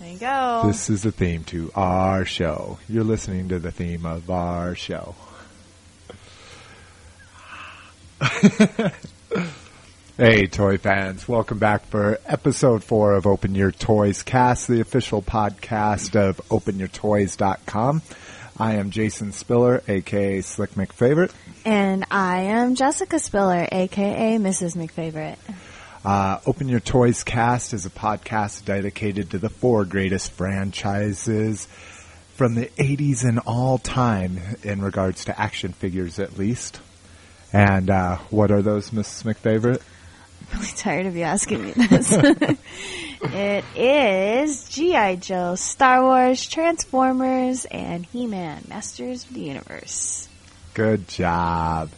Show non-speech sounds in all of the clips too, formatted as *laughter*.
There you go. This is the theme to our show. You're listening to the theme of our show. *laughs* hey, toy fans. Welcome back for episode four of Open Your Toys Cast, the official podcast of OpenYourToys.com. I am Jason Spiller, aka Slick McFavorite. and I am Jessica Spiller, aka Mrs. McFavorite. Uh, Open Your Toys Cast is a podcast dedicated to the four greatest franchises from the 80s and all time in regards to action figures, at least. And uh, what are those, Mrs. McFavorite? *laughs* I'm really tired of you asking me this. *laughs* it is G.I. Joe, Star Wars, Transformers, and He-Man, Masters of the Universe. Good job.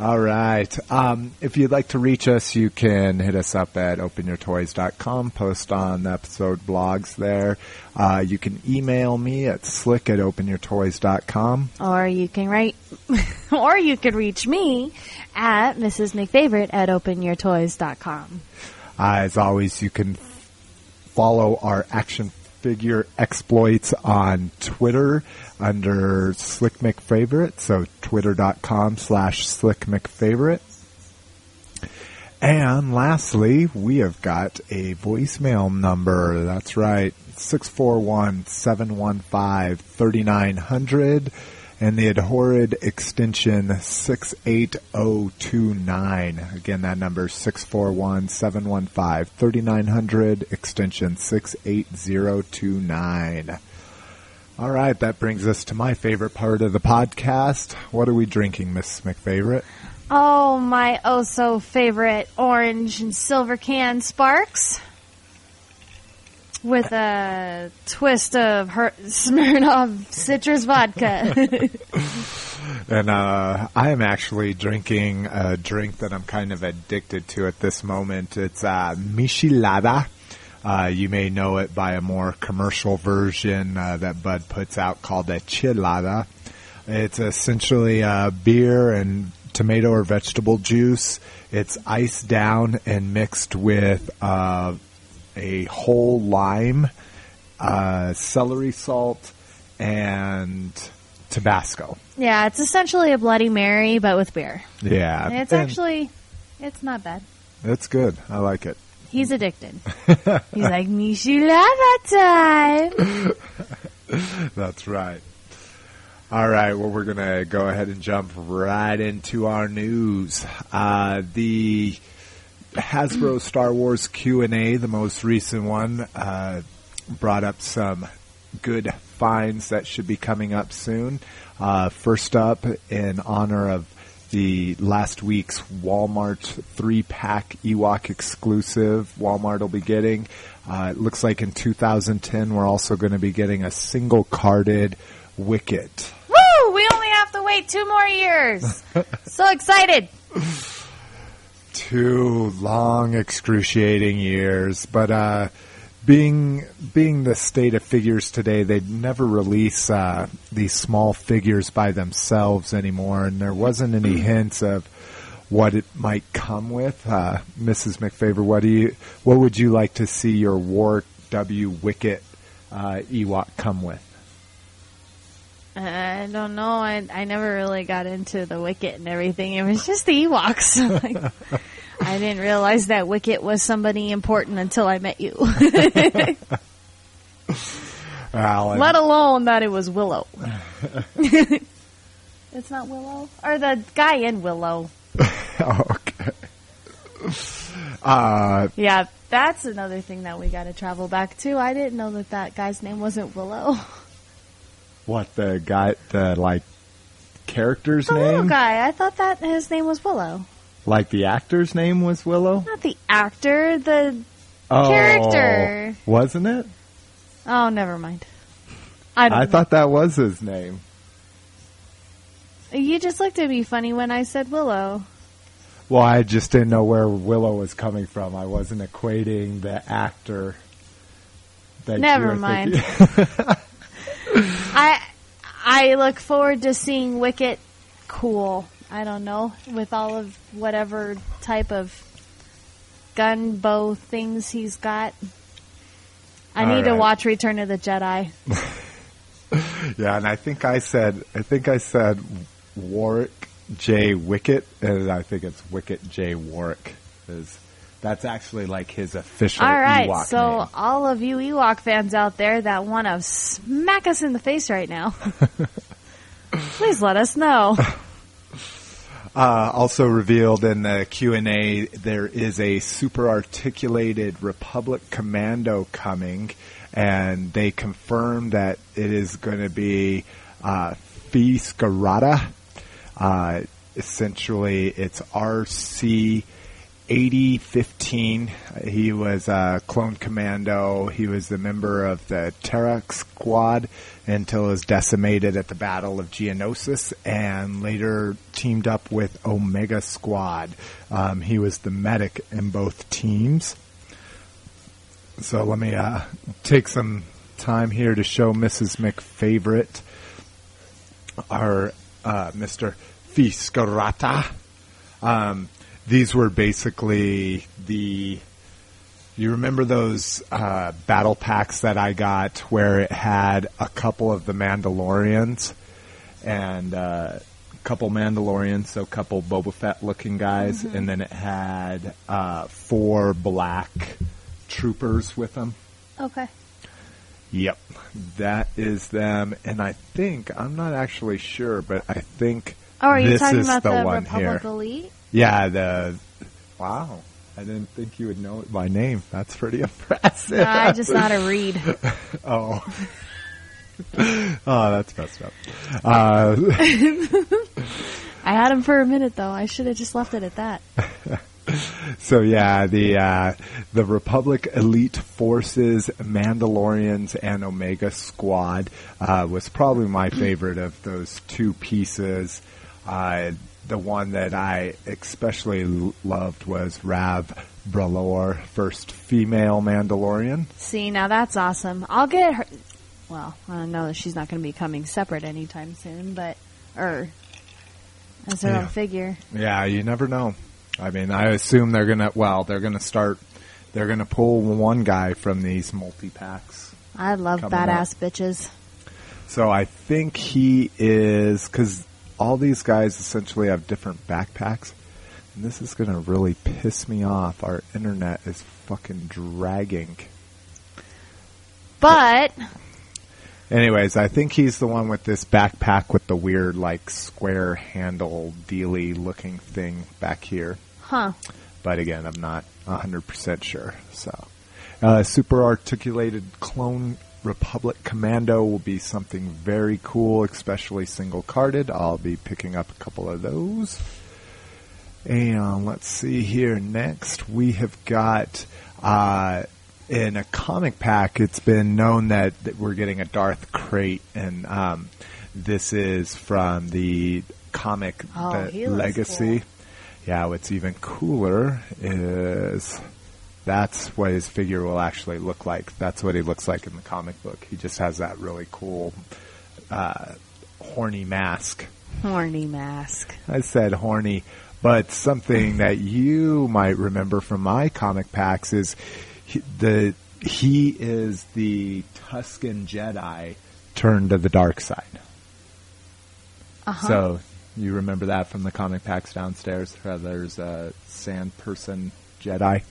All right. Um, if you'd like to reach us, you can hit us up at openyourtoys.com, post on the episode blogs there. Uh, you can email me at slick at openyourtoys.com. Or you can write, *laughs* or you could reach me at Mrs. McFavorite at openyourtoys.com. Uh, as always, you can follow our action figure exploits on Twitter under Slick McFavorite. So twitter.com slash Slick McFavorite. And lastly, we have got a voicemail number. That's right. 641-715-3900 and the horrid extension 68029. Again, that number is 641-715-3900, extension 68029. All right, that brings us to my favorite part of the podcast. What are we drinking, Miss McFavorite? Oh, my oh so favorite orange and silver can sparks. With a twist of her Smirnoff citrus vodka. *laughs* And uh, I am actually drinking a drink that I'm kind of addicted to at this moment. It's uh, Michelada. Uh, you may know it by a more commercial version uh, that Bud puts out called a Chelada. It's essentially uh, beer and tomato or vegetable juice. It's iced down and mixed with uh, a whole lime, uh, celery salt, and Tabasco. yeah, it's essentially a Bloody Mary, but with beer. Yeah, it's and actually, it's not bad. it's good. I like it. He's addicted. *laughs* He's like, Michelada time. *laughs* That's right. All right, well, we're going to go ahead and jump right into our news. Uh, the Hasbro Star Wars Q&A, the most recent one, uh, brought up some good finds that should be coming up soon. Uh, first up, in honor of the last week's Walmart three pack Ewok exclusive, Walmart will be getting. Uh, it looks like in 2010 we're also going to be getting a single carded Wicket. Woo! We only have to wait two more years. *laughs* so excited. Two long, excruciating years, but uh, being being the state of figures today, they'd never release uh, these small figures by themselves anymore, and there wasn't any hints of what it might come with. Uh, Mrs. McFavor, what do you what would you like to see your War W Wicket uh, Ewok come with? I don't know. I I never really got into the Wicket and everything. It was just the Ewoks. *laughs* Like, I didn't realize that Wicket was somebody important until I met you. *laughs* Well, Let alone that it was Willow. *laughs* it's not Willow, or the guy in Willow. okay. Uh, Yeah, that's another thing that we got to travel back to. I didn't know that that guy's name wasn't Willow. What the guy, the like character's name? The little guy. I thought that his name was Willow. Like the actor's name was Willow? Not the actor, the Oh, Character. Wasn't it? Oh, never mind. I I know. thought that was his name. you just looked at me funny when I said Willow. Well, I just didn't know where Willow was coming from. I wasn't equating the actor. That Never mind. *laughs* I I look forward to seeing Wicket cool. I don't know with all of whatever type of gun bow things he's got. I All need to watch Return of the Jedi. *laughs* Yeah, and I think I said I think I said Warwick J. Wicket, and I think it's Wicket J. Warwick. Is that's actually like his official All right, Ewok so name. all of you Ewok fans out there that want to smack us in the face right now, *laughs* please let us know. *laughs* Uh, also revealed in the Q and A, there is a super articulated Republic Commando coming, and they confirmed that it is going to be uh, Scarata. Uh, essentially, it's RC. 8015. He was a clone commando. He was a member of the Terrax squad until he was decimated at the Battle of Geonosis and later teamed up with Omega Squad. Um, he was the medic in both teams. So let me uh, take some time here to show Mrs. McFavorite our uh, Mr. Fiscarata. Um, these were basically the. You remember those uh, battle packs that I got where it had a couple of the Mandalorians and uh, a couple Mandalorians, so a couple Boba Fett looking guys, and then it had uh, four black troopers with them. Okay. Yep, that is them, and I think I'm not actually sure, but I think Oh, are you this talking about the, the, one Republic here. Elite? Yeah, the wow. I didn't think you would know it by name. That's pretty *laughs* impressive. No, I just know how to read. oh. *laughs* oh, that's messed up. Uh, *laughs* I had him for a minute though. I should have just left it at that. so yeah, the uh, the Republic Elite Forces, Mandalorians, and Omega Squad uh, was probably my favorite of those two pieces. Uh, the one that I especially l- loved was Rav Bralor, first female Mandalorian. See, now that's awesome. I'll get her. Well, I know that she's not going to be coming separate anytime soon, but er, or as her Yeah. own figure. Yeah, you never know. I mean, I assume they're gonna. Well, they're gonna start. They're gonna pull one guy from these multi packs. I love badass bitches. So I think he is because all these guys essentially have different backpacks, and this is gonna really piss me off. Our internet is fucking dragging. But Anyways, I think he's the one with this backpack with the weird, like, square handle dealy looking thing back here. huh? but again, I'm not 100% sure. So, uh, super articulated clone Republic Commando will be something very cool, especially single carded. I'll be picking up a couple of those. And let's see here. Next, we have got uh, in a comic pack. It's been known that, that we're getting a Darth Krayt, and um, this is from the comic Oh, the Legacy. cool. Yeah, what's even cooler is that's what his figure will actually look like. That's what he looks like in the comic book. He just has that really cool uh, horny mask. Horny mask. I said horny, but something that you might remember from my comic packs is he, the he is the Tusken Jedi turned to the dark side. Uh-huh. So you remember that from the comic packs downstairs? There's a sand person Jedi.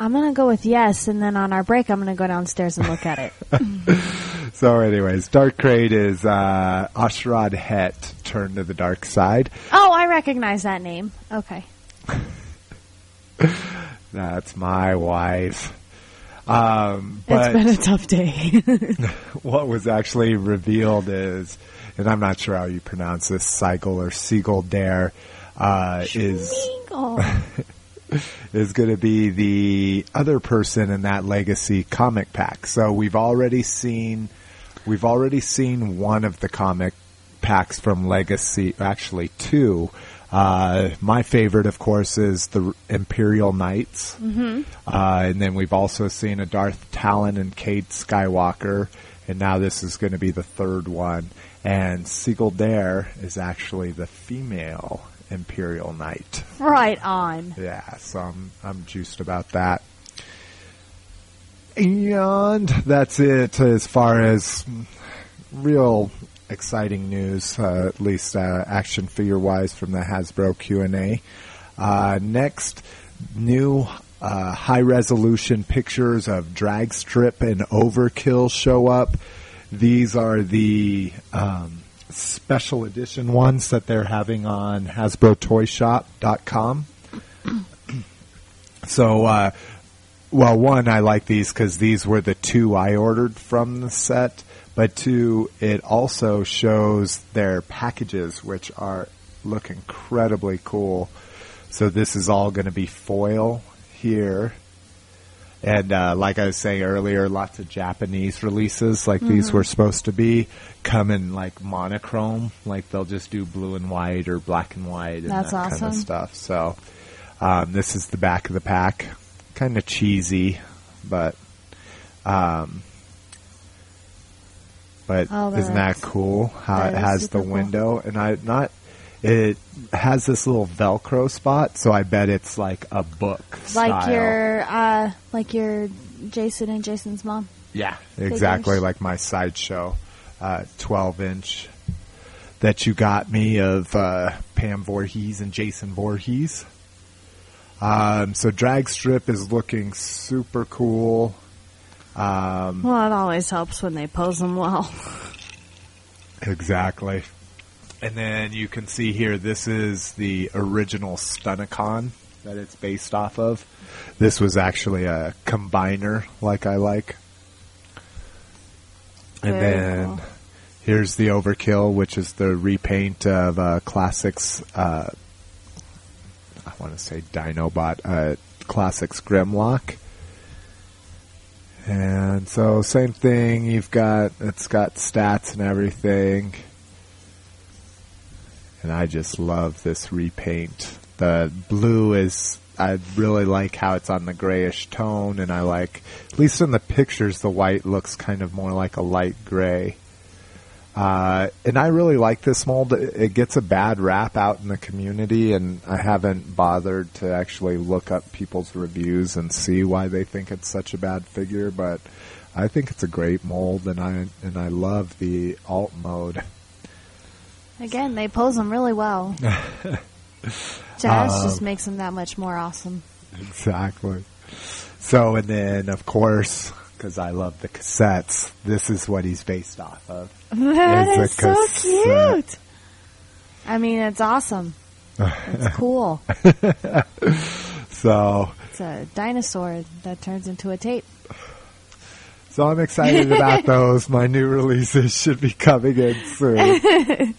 I'm gonna go with yes, and then on our break, I'm gonna go downstairs and look at it. *laughs* So, anyways, Darth Krayt is uh, A'Sharad Hett turned to the dark side. oh, I recognize that name. Okay. *laughs* That's my wife. Um, but it's been a tough day. *laughs* what was actually revealed is, and I'm not sure how you pronounce this, Seigel or Siegel Dare, uh, is. Is going to be the other person in that legacy comic pack. So we've already seen we've already seen one of the comic packs from Legacy, actually two. Uh, my favorite, of course, is the Imperial Knights, mm-hmm. uh, and then we've also seen a Darth Talon and Cade Skywalker, and now this is going to be the third one. And Siegel Dare is actually the female Imperial Knight. right on. Yeah, so I'm I'm juiced about that. And that's it as far as real exciting news, uh, at least uh, action figure wise from the Hasbro Q and A. Uh, next, new uh, high resolution pictures of drag strip and overkill show up. These are the um, special edition ones that they're having on HasbroToyShop.com. *clears throat* so, uh, well, one, I like these because these were the two I ordered from the set, but two, it also shows their packages, which are look incredibly cool. So this is all going to be foil here. And uh, like I was saying earlier, lots of Japanese releases, like these were supposed to be, come in like monochrome. Like they'll just do blue and white or black and white and That's that kind of stuff. So um, this is the back of the pack, kind of cheesy, but um, but Oh, isn't that cool? How that it has the cool. window, and I not. It has this little Velcro spot, so I bet it's like a book. Like style. your, uh, like your Jason and Jason's mom. Yeah, exactly Figures. like my sideshow, uh, 12 inch that you got me of uh, Pam Voorhees and Jason Voorhees. Um, so drag strip is looking super cool. Um, Well, it always helps when they pose them well. *laughs* exactly. And then you can see here, this is the original Stunticon that it's based off of. This was actually a combiner, like I like. And Very then cool. here's the Overkill, which is the repaint of uh, Classics. Uh, I want to say Dinobot, uh, Classics Grimlock. And so same thing. You've got it's got stats and everything. And I just love this repaint. The blue is I really like how it's on the grayish tone, and I like at least in the pictures the white looks kind of more like a light gray. Uh, and I really like this mold. It it gets a bad rap out in the community, and I haven't bothered to actually look up people's reviews and see why they think it's such a bad figure. But I think it's a great mold, and I and I love the alt mode. Again, they pose them really well. *laughs* Jazz Um, just makes them that much more awesome. Exactly. So, and then of course, because I love the cassettes, this is what he's based off of. That *laughs* It's a is so cute. I mean, it's awesome. It's *laughs* cool. So, It's a dinosaur that turns into a tape. so I'm excited about those. My new releases should be coming in soon.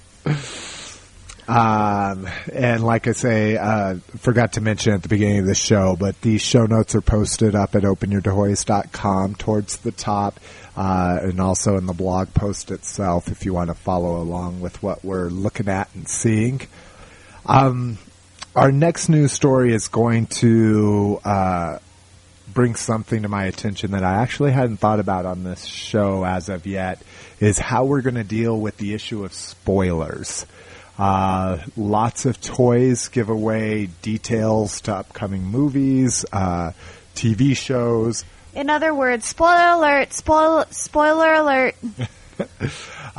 Um, and like I say, uh, forgot to mention at the beginning of the show, but these show notes are posted up at openyourtoys.com towards the top, uh, and also in the blog post itself if you want to follow along with what we're looking at and seeing. Um, our next news story is going to, uh, bring something to my attention that I actually hadn't thought about on this show as of yet is how we're going to deal with the issue of spoilers. Uh, lots of toys give away details to upcoming movies, uh, TV shows. In other words, spoiler alert, spoil, spoiler alert. *laughs*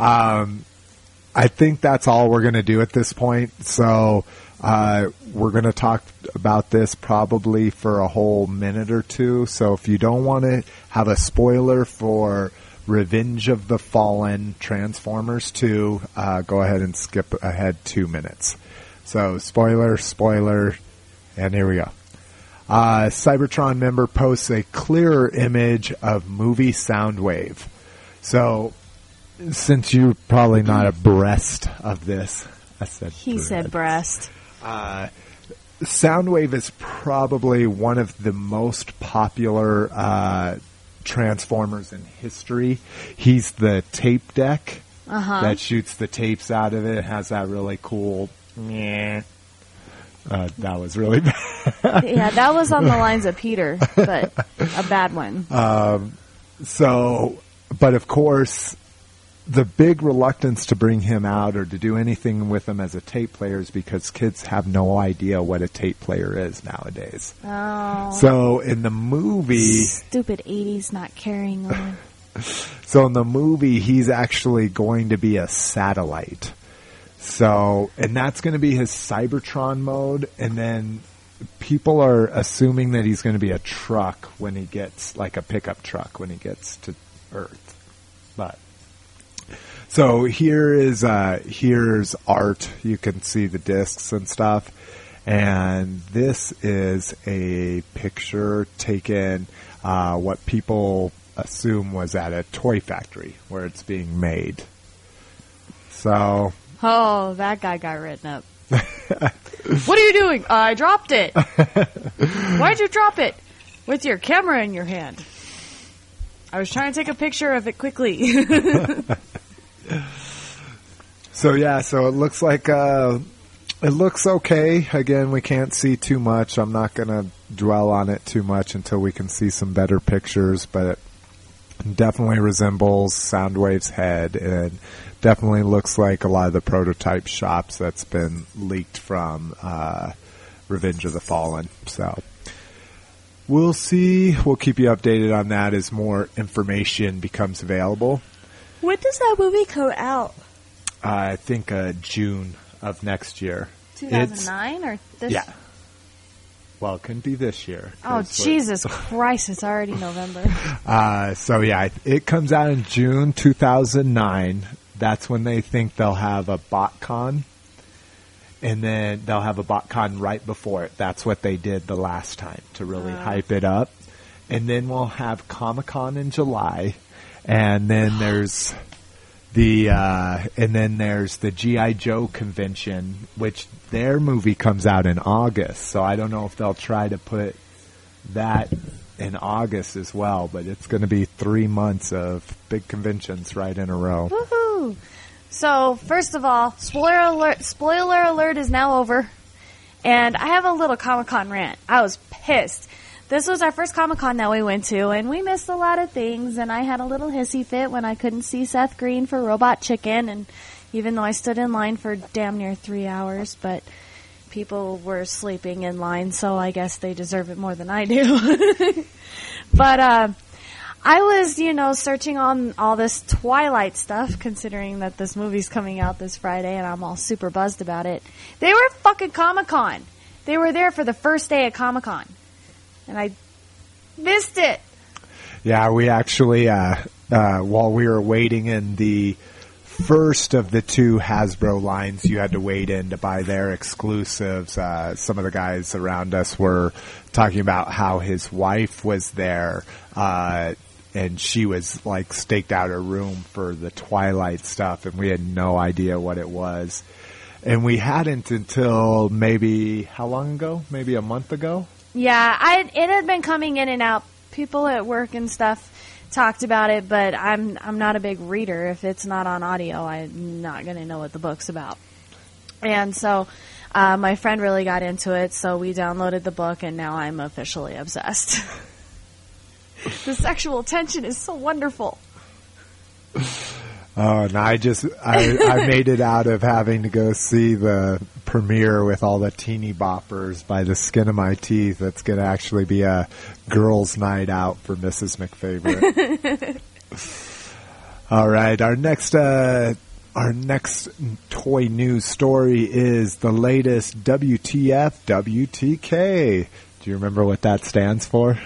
I think that's all we're going to do at this point. So uh, we're going to talk about this probably for a whole minute or two. So if you don't want to have a spoiler for Revenge of the Fallen Transformers 2, uh, go ahead and skip ahead two minutes. So spoiler, spoiler, and here we go. Uh, Seibertron member posts a clearer image of movie Soundwave. So since you're probably not abreast of this, I said He said breast. Soundwave is probably one of the most popular uh, Transformers in history. He's the tape deck Uh-huh. that shoots the tapes out of it. It has that really cool. Meh. Uh, that was really *laughs* bad. yeah, that was on the lines of Peter, but a bad one. So, but of course, the big reluctance to bring him out or to do anything with him as a tape player is because kids have no idea what a tape player is nowadays. Oh. So in the movie, Stupid 80s not carrying on. *laughs* so in the movie, he's actually going to be a satellite. So, and that's going to be his Cybertron mode, and then people are assuming that he's going to be a truck when he gets like a pickup truck when he gets to Earth. But so here is uh, here's art. You can see the discs and stuff, and this is a picture taken uh, what people assume was at a toy factory where it's being made. So Oh, that guy got written up. *laughs* what are you doing? I dropped it. *laughs* Why'd you drop it? With your camera in your hand. I was trying to take a picture of it quickly. *laughs* So yeah, so it looks like uh, it looks okay. Again, we can't see too much. I'm not gonna dwell on it too much until we can see some better pictures, but it definitely resembles Soundwave's head and definitely looks like a lot of the prototype shops that's been leaked from uh, Revenge of the Fallen. So we'll see. We'll keep you updated on that as more information becomes available. When does that movie come out? I think uh, June of next year. 2009 or this? Yeah. Well, it couldn't be this year. Oh, Jesus *laughs* Christ, it's already November. Uh, so yeah, it comes out in June 2009. That's when they think they'll have a BotCon. And then they'll have a BotCon right before it. That's what they did the last time to really hype it up. And then we'll have Comic Con in July. And then there's the uh, and then there's the GI Joe convention, which their movie comes out in August. So I don't know if they'll try to put that in August as well. But it's going to be three months of big conventions right in a row. Woohoo! So, first of all, spoiler alert, spoiler alert is now over. And I have a little Comic Con rant. I was pissed. This was our first Comic Con that we went to, and we missed a lot of things. And I had a little hissy fit when I couldn't see Seth Green for Robot Chicken, and even though I stood in line for damn near three hours, but people were sleeping in line, so I guess they deserve it more than I do. *laughs* but uh, I was, you know, searching on all this Twilight stuff, considering that this movie's coming out this Friday, and I'm all super buzzed about it. They were fucking Comic Con. They were there for the first day at Comic Con, and I missed it. Yeah, we actually, uh, uh, while we were waiting in the first of the two Hasbro lines, you had to wait in to buy their exclusives. Uh, some of the guys around us were talking about how his wife was there, uh, and she was like staked out a room for the Twilight stuff, and we had no idea what it was. And we hadn't until maybe how long ago? Maybe a month ago. Yeah, I it had been coming in and out. People at work and stuff talked about it, but I'm I'm not a big reader. If it's not on audio, I'm not to know what the book's about. And so uh, my friend really got into it, so we downloaded the book, and now I'm officially obsessed. *laughs* the sexual tension is so wonderful. *laughs* Oh, and I just I, I made it out of having to go see the premiere with all the teeny boppers by the skin of my teeth. That's going to actually be a girls' night out for Mrs. McFavorite. *laughs* all right, our next uh, our next toy news story is the latest WTF WTK. Do you remember what that stands for?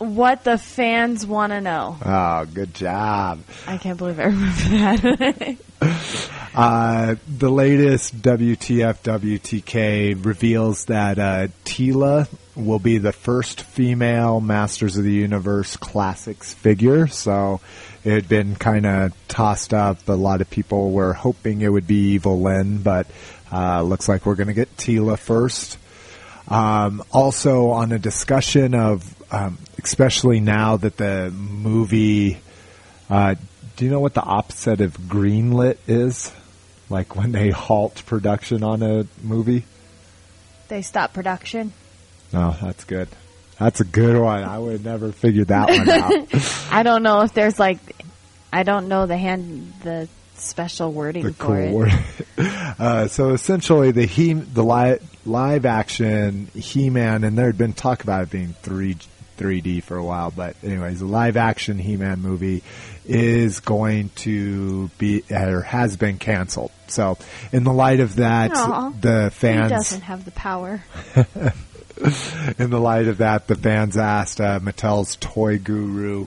What the fans want to know. Oh, good job. I can't believe I remember that. *laughs* Uh, the latest WTF WTK reveals that uh, Teela will be the first female Masters of the Universe Classics figure. So it had been kind of tossed up. A lot of people were hoping it would be Evil-Lyn, but uh, looks like we're going to get Teela first. Um, also, on a discussion of, um, especially now that the movie, uh, do you know what the opposite of greenlit is? Like when they halt production on a movie? they stop production. No, that's good. That's a good one. I would have never figured that one *laughs* out. I don't know if there's like I don't know the hand the special wording the for cool it. word. *laughs* uh, so essentially, the he the li- live action He Man, and there had been talk about it being three 3D for a while, but anyways, the live action He Man movie is going to be or has been canceled. So, in the light of that, Aw. the He fans doesn't have the power. *laughs* in the light of that, the fans asked uh, Mattel's toy guru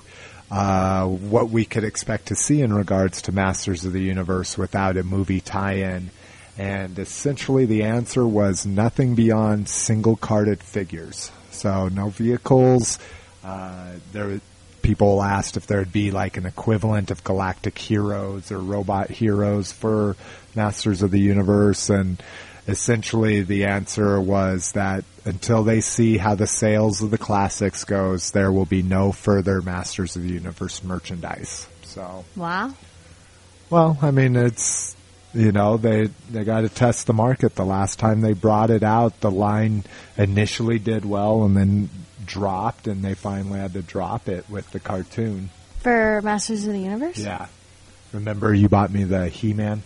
uh, what we could expect to see in regards to Masters of the Universe without a movie tie-in. And essentially the answer was nothing beyond single-carded figures. So no vehicles. Uh, there, people asked if there'd be like an equivalent of Galactic Heroes or Robot Heroes for Masters of the Universe, and essentially the answer was that until they see how the sales of the classics goes, there will be no further Masters of the Universe merchandise. So, Wow. well, I mean, it's you know they they got to test the market. The last time they brought it out, the line initially did well and then dropped, and they finally had to drop it with the cartoon. For Masters of the Universe? Yeah, remember you bought me the He-Man,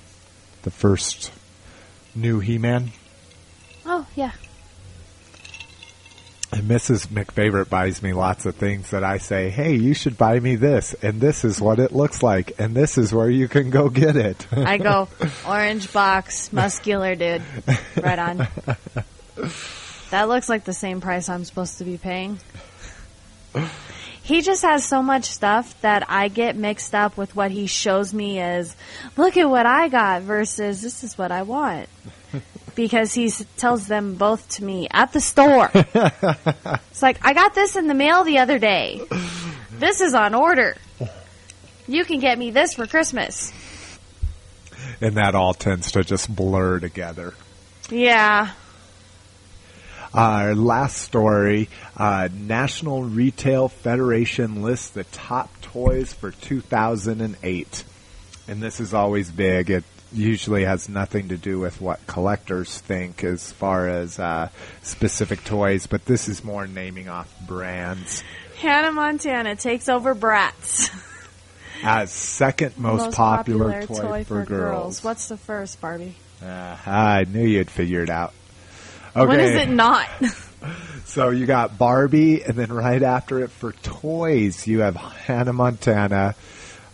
the first new He-Man. Oh, yeah. And Mrs. McFavorite buys me lots of things that I say, hey, you should buy me this, and this is what it looks like, and this is where you can go get it. I go *laughs* orange box, muscular dude. Right on. *laughs* That looks like the same price I'm supposed to be paying. He just has so much stuff that I get mixed up with what he shows me as, look at what I got versus this is what I want. *laughs* Because he tells them both to me at the store. *laughs* it's like, I got this in the mail the other day. This is on order. You can get me this for Christmas. and that all tends to just blur together. Yeah. Our last story uh, National Retail Federation lists the top toys for 2008. And this is always big. It usually has nothing to do with what collectors think as far as uh, specific toys, but this is more naming off brands. Hannah Montana takes over Bratz. *laughs* As second most, popular, toy, for, girls. What's the first, Barbie? Uh, I knew you'd figure it out. Okay. When is it not? *laughs* *laughs* So you got Barbie, and then right after it for toys, you have Hannah Montana.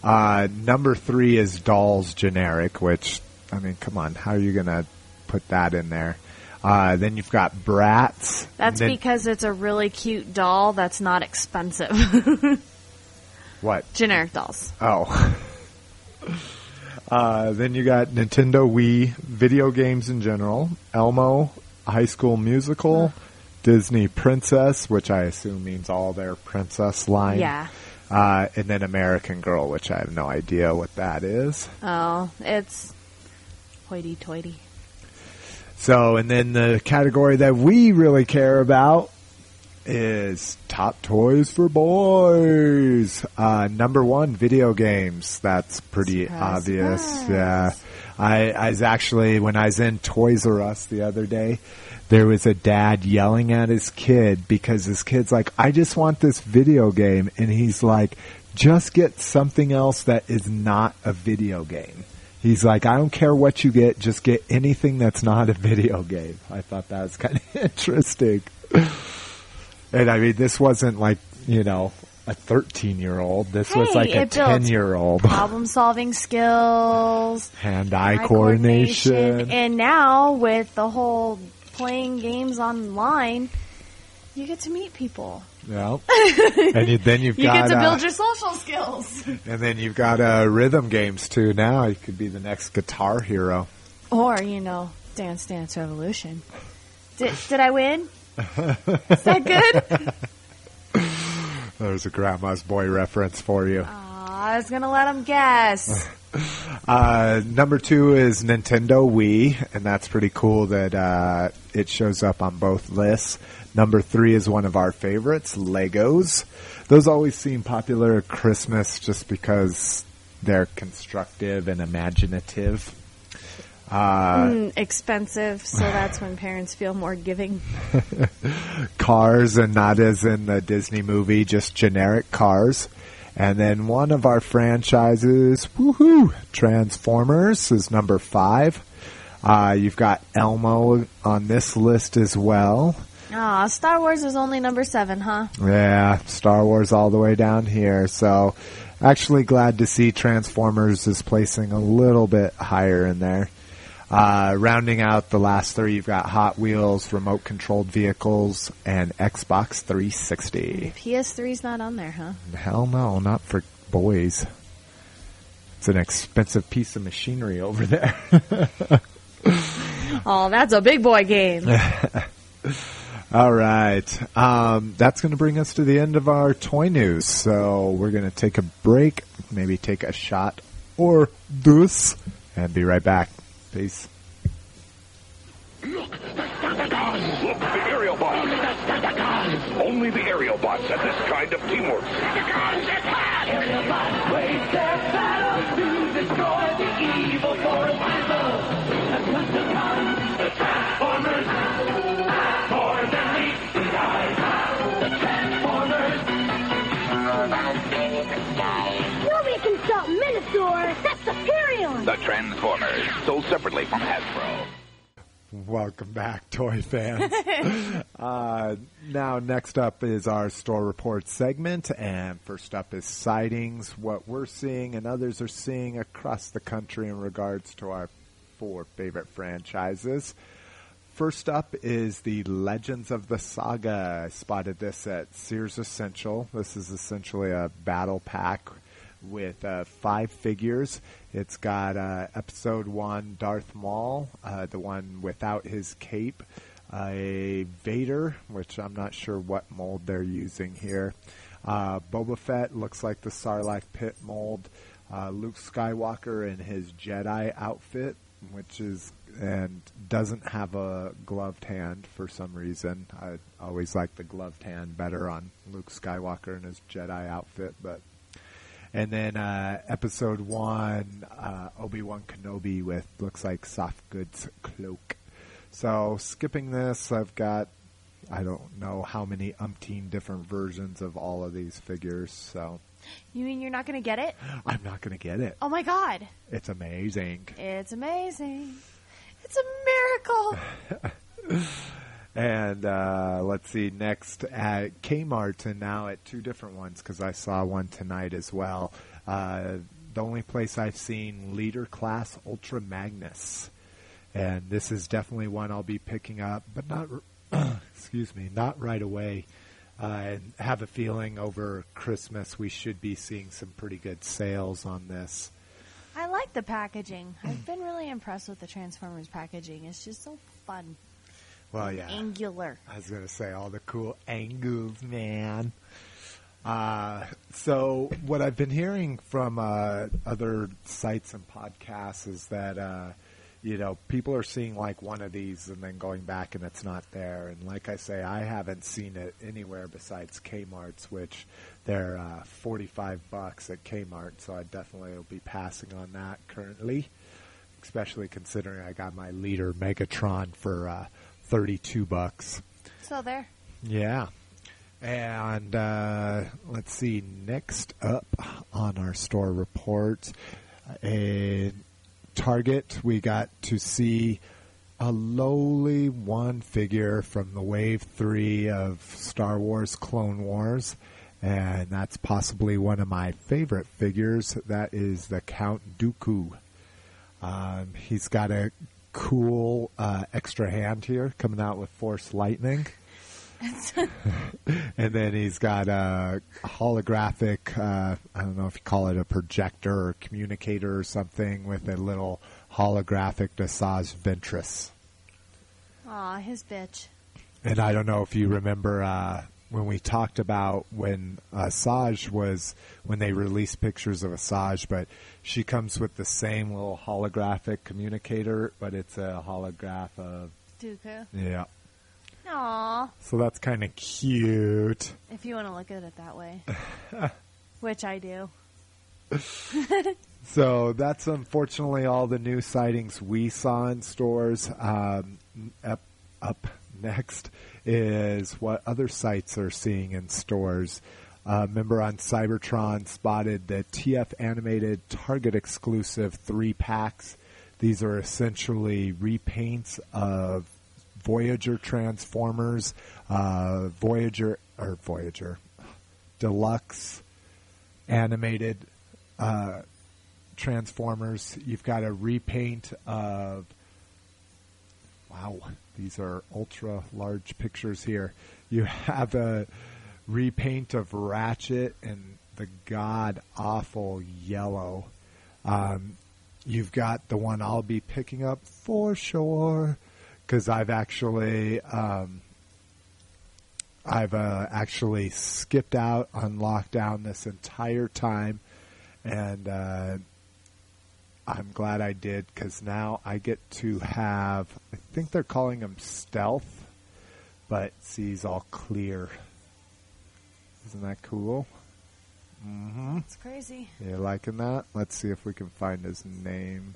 Uh, number three is Dolls Generic, which, I mean, come on, how are you going to put that in there? Uh, then you've got Bratz. That's then- because it's a really cute doll that's not expensive. *laughs* What? Generic dolls. Oh. *laughs* Uh, then you got Nintendo Wii, video games in general, Elmo, High School Musical, Disney Princess, which I assume means all their princess line. Yeah. Uh, and then American Girl, which I have no idea what that is. Oh, it's hoity-toity. So, and then the category that we really care about is top toys for boys. Uh, number one, video games. That's pretty Surprise, obvious. surprise. Yeah. I, I was actually, when I was in Toys R Us the other day, there was a dad yelling at his kid because his kid's like, I just want this video game. And he's like, just get something else that is not a video game. He's like, I don't care what you get, just get anything that's not a video game. I thought that was kind of *laughs* interesting. And I mean, this wasn't like, you know, a 13 year old. This was like a 10 year old. *laughs* Problem-solving skills, Hand eye eye coordination. and now with the whole playing games online, you get to meet people. Yeah. *laughs* and you, then you've You got, get to uh, build your social skills. and then you've got uh, rhythm games too. Now you could be the next guitar hero. Or, you know, Dance Dance Revolution. Did, did I win? *laughs* Is that good? There's a grandma's boy reference for you. Aw, I was going to let him guess. *laughs* Uh, number two is Nintendo Wii, and that's pretty cool that uh, it shows up on both lists. Number three is one of our favorites, Legos. Those always seem popular at Christmas just because they're constructive and imaginative. Uh, Mm, expensive, so that's when parents feel more giving. *laughs* cars, and not as in the Disney movie, just generic cars. And then one of our franchises, woohoo, Transformers is number five. Uh, you've got Elmo on this list as well. Aw, Star Wars is only number seven, huh? Yeah, Star Wars all the way down here. So, actually glad to see Transformers is placing a little bit higher in there. Uh, rounding out the last three, you've got Hot Wheels, remote controlled vehicles, and Xbox 360. PS3's not on there, huh? Hell no, not for boys. It's an expensive piece of machinery over there. *laughs* Oh, that's a big boy game. *laughs* All right. Um, that's going to bring us to the end of our toy news. So we're going to take a break, maybe take a shot or deuce, and be right back. Peace. Look, the Decepticons! Look, the Aerialbots. Only the Aerialbots have this kind of teamwork. Nobody The Transformers, sold separately from Hasbro. Welcome back, toy fans. *laughs* uh, now, next up is our store report segment, and first up is sightings, what we're seeing and others are seeing across the country in regards to our four favorite franchises. First up is the Legends of the Saga. I spotted this at Sears Essential. This is essentially a battle pack with uh, five figures. It's got uh, episode one Darth Maul, uh, the one without his cape, a Vader, which I'm not sure what mold they're using here. Uh, Boba Fett looks like the Sarlacc pit mold. Uh, Luke Skywalker in his Jedi outfit, which is and doesn't have a gloved hand for some reason. I always like the gloved hand better on Luke Skywalker in his Jedi outfit, but and then uh, episode one, uh, Obi Wan Kenobi with looks like soft goods cloak. So skipping this, I've got I don't know how many umpteen different versions of all of these figures. So You mean you're not going to get it? I'm not gonna get it. Oh my god. It's amazing. It's amazing. It's a miracle. *laughs* And uh, let's see, next at Kmart, and now at two different ones because I saw one tonight as well. Uh, the only place I've seen Leader Class Ultra Magnus, and this is definitely one I'll be picking up, but not, *clears throat* excuse me, not right away. Uh, and have a feeling over Christmas we should be seeing some pretty good sales on this. I like the packaging. I've been really impressed with the Transformers packaging. It's just so fun. Well, yeah. Angular. I was gonna say all the cool angles, man. Uh, so what I've been hearing from uh, other sites and podcasts is that uh, you know people are seeing like one of these and then going back and it's not there. And like I say, I haven't seen it anywhere besides Kmart's, which they're uh, forty-five bucks at Kmart. So I definitely will be passing on that currently, especially considering I got my leader Megatron for uh, thirty-two bucks. So there. Yeah. And uh, let's see, next up on our store report, a Target, we got to see a lowly one figure from the Wave 3 of Star Wars Clone Wars. And that's possibly one of my favorite figures. That is the Count Dooku. Um, he's got a cool uh, extra hand here coming out with Force Lightning. *laughs* and then he's got a holographic, uh, I don't know if you call it a projector or communicator or something with a little holographic Asajj Ventress. Aw, his bitch. And I don't know if you remember uh, when we talked about when Asajj was, when they released pictures of Asajj, but she comes with the same little holographic communicator, but it's a holograph of, Dooku. yeah. Aw. So that's kind of cute. If you want to look at it that way. *laughs* Which I do. So that's unfortunately all the new sightings we saw in stores. Um, up, up next is what other sites are seeing in stores. a member on Seibertron spotted the TF animated Target exclusive three packs. These are essentially repaints of Voyager Transformers, uh, Voyager or Voyager Deluxe animated uh, Transformers. You've got a repaint of wow, these are ultra large pictures here. You have a repaint of Ratchet and the god awful yellow. Um, you've got the one I'll be picking up for sure because I've actually um, I've uh, actually skipped out on lockdown this entire time, and uh, I'm glad I did because now I get to have. I think they're calling him stealth, but sees all clear. Isn't that cool? Mm-hmm. It's crazy. You liking that? Let's see if we can find his name.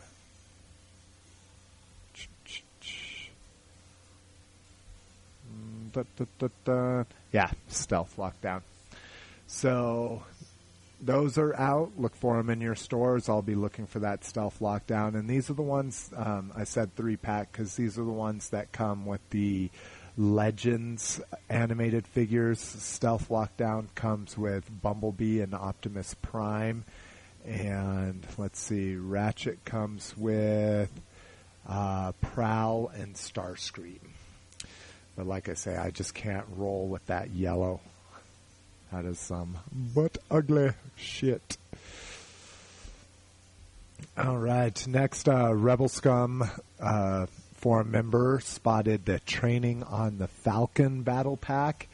Mm, da, da, da. Yeah, stealth lockdown. So those are out. Look for them in your stores. I'll be looking for that stealth lockdown. And these are the ones um, I said three pack because these are the ones that come with the Legends animated figures. Stealth Lockdown comes with Bumblebee and Optimus Prime. And let's see, Ratchet comes with uh, Prowl and Starscream. But like I say, I just can't roll with that yellow. That is some but ugly shit. All right, next, uh, Rebel Scum uh, forum member spotted the training on the Falcon battle pack.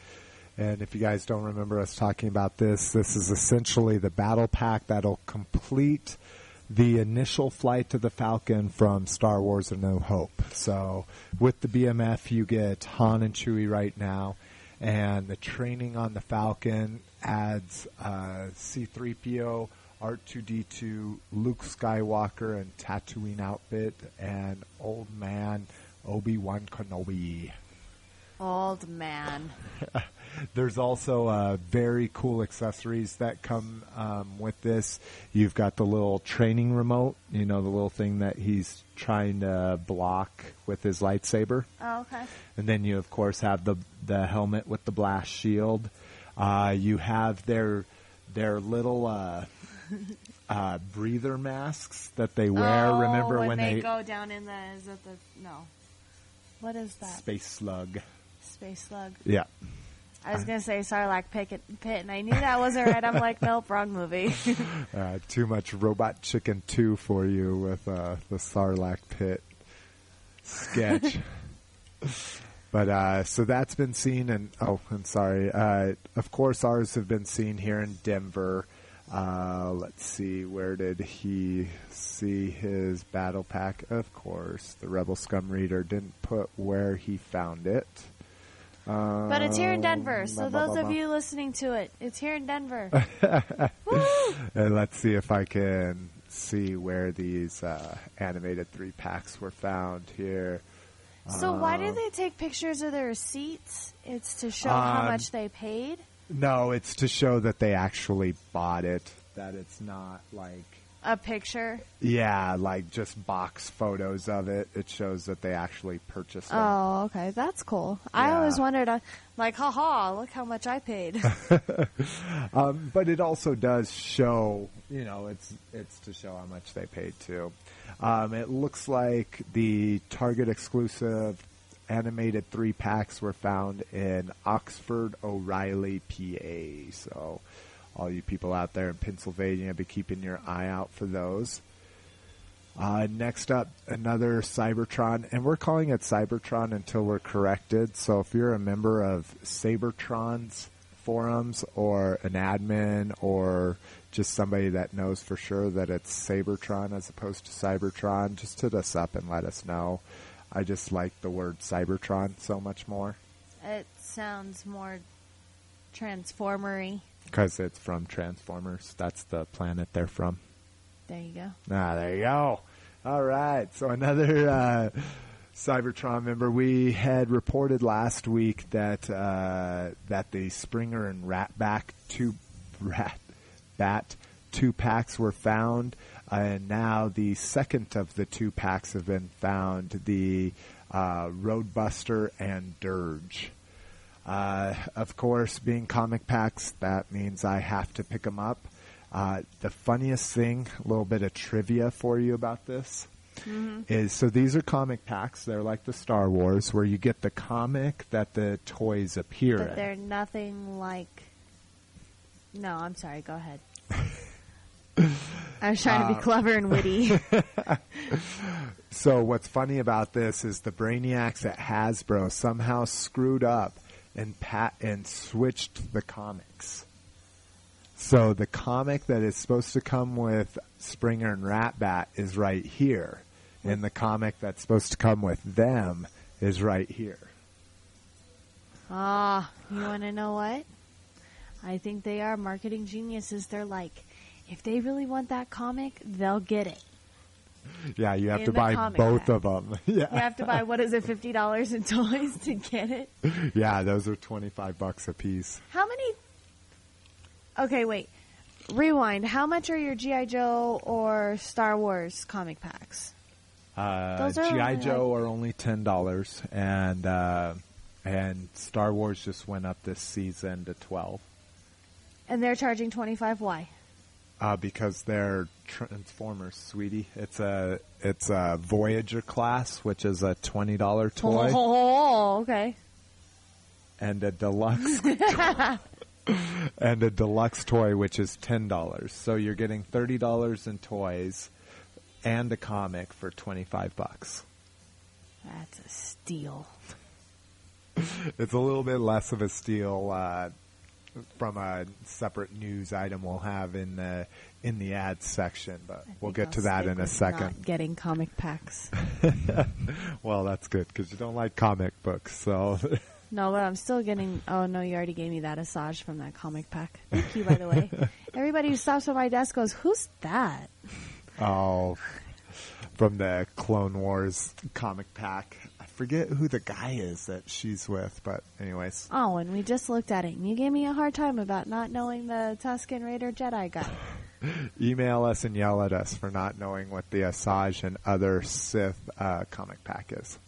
And if you guys don't remember us talking about this, this is essentially the battle pack that'll complete the initial flight to the Falcon from Star Wars A New Hope. So with the BMF, you get Han and Chewie right now, and the training on the Falcon adds uh, C3PO, R2D2, Luke Skywalker, and Tatooine outfit, and Old Man Obi Wan Kenobi. Old man. *laughs* There's also uh, very cool accessories that come um, with this. You've got the little training remote, you know, the little thing that he's trying to block with his lightsaber. Oh, okay. And then you, of course, have the the helmet with the blast shield. Uh, you have their their little uh, *laughs* uh, breather masks that they wear. Oh, Remember when, when they, they, go down in the is it the no? What is that? space slug? Space slug. Yeah. I was gonna say Sarlacc pit, pit, and I knew that wasn't right. I'm like, *laughs* nope, wrong movie. Uh, too much Robot Chicken 2 for you with uh, the Sarlacc Pit sketch. *laughs* but uh, so that's been seen, and oh, I'm sorry. Uh, of course, ours have been seen here in Denver. Uh, let's see, where did he see his battle pack? Of course, the Rebel Scum Reader didn't put where he found it. Um, but it's here in Denver, so those of you listening to it, it's here in Denver. *laughs* And let's see if I can see where these uh, animated three packs were found here. so why Uh, do they take pictures of their receipts? It's to show how Um, much they paid. No, it's to show that they actually bought it. That it's not like A picture. yeah, like just box photos of it. It shows that they actually purchased it. Oh, okay, that's cool. I always wondered, uh, like, haha, look how much I paid. *laughs* Um, but it also does show, you know, it's it's to show how much they paid too. Um, it looks like the Target exclusive animated three packs were found in Oxford, O'Reilly, PA. So, all you people out there in Pennsylvania, be keeping your eye out for those. Uh, next up, another Seibertron, and we're calling it Cybertron until we're corrected. So if you're a member of Seibertron's forums or an admin or just somebody that knows for sure that it's Cybertron as opposed to Cybertron, just hit us up and let us know. I just like the word Cybertron so much more it sounds more transformery. Because it's from Transformers. That's the planet they're from. There you go. Ah, there you go. All right. So another uh, Seibertron member. We had reported last week that uh, that the Springer and Ratback two Rat Bat two packs were found, and now the second of the two packs have been found. The uh, Roadbuster and Dirge. Uh, of course, being comic packs, that means I have to pick them up. Uh, the funniest thing, a little bit of trivia for you about this, is so these are comic packs. They're like the Star Wars, where you get the comic that the toys appear But in. they're nothing like. No, I'm sorry. Go ahead. I was trying Uh, to be *laughs* clever and witty. *laughs* So what's funny about this is the Brainiacs at Hasbro somehow screwed up and pat and switched the comics. So the comic that is supposed to come with Springer and Ratbat is right here, and the comic that's supposed to come with them is right here. Ah, you want to know what? I think they are marketing geniuses. They're like, if they really want that comic, they'll get it. *laughs* Yeah, you have to buy both pack. of them. *laughs* yeah. You have to buy what is it, fifty dollars in toys to get it? *laughs* yeah, those are twenty five bucks a piece. How many? Okay, wait. Rewind. How much are your GI Joe or Star Wars comic packs? Uh, Those are GI Joe are only ten dollars, and uh, and Star Wars just went up this season to twelve And they're charging twenty five. Why? Uh, because they're Transformers, sweetie. It's a it's a Voyager class, which is a twenty dollar toy, Oh, okay. and a deluxe *laughs* and a deluxe toy, which is ten dollars. So you're getting thirty dollars in toys and a comic for twenty five bucks. That's a steal. *laughs* it's a little bit less of a steal uh, from a separate news item we'll have in the in the ads section, but we'll get I'll to that in a second. Not getting comic packs. *laughs* well, that's good because you don't like comic books, so *laughs* No, but I'm still getting. Oh no, you already gave me that Asajj from that comic pack. Thank you, by the way. *laughs* Everybody who stops at my desk goes, "Who's that?" oh, from the Clone Wars comic pack. Forget who the guy is that she's with, but anyways, Oh, and we just looked at it, and you gave me a hard time about not knowing the Tusken Raider Jedi guy. *laughs* email us and yell at us for not knowing what the Asajj and other Sith uh, comic pack is.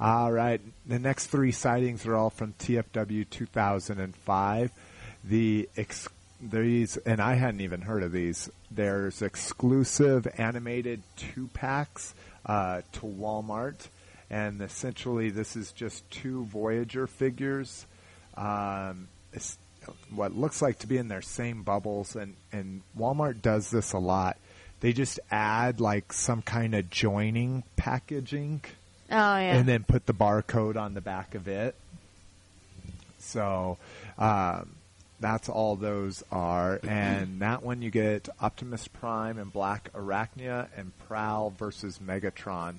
All right, the next three sightings are all from TFW 2005. The ex- these, and I hadn't even heard of these. There's exclusive animated two packs uh, to Walmart, and essentially this is just two Voyager figures. Um, what looks like to be in their same bubbles, and and Walmart does this a lot. They just add like some kind of joining packaging Oh yeah. and then put the barcode on the back of it. So um, that's all those are. And that one you get Optimus Prime and Blackarachnia and Prowl versus Megatron.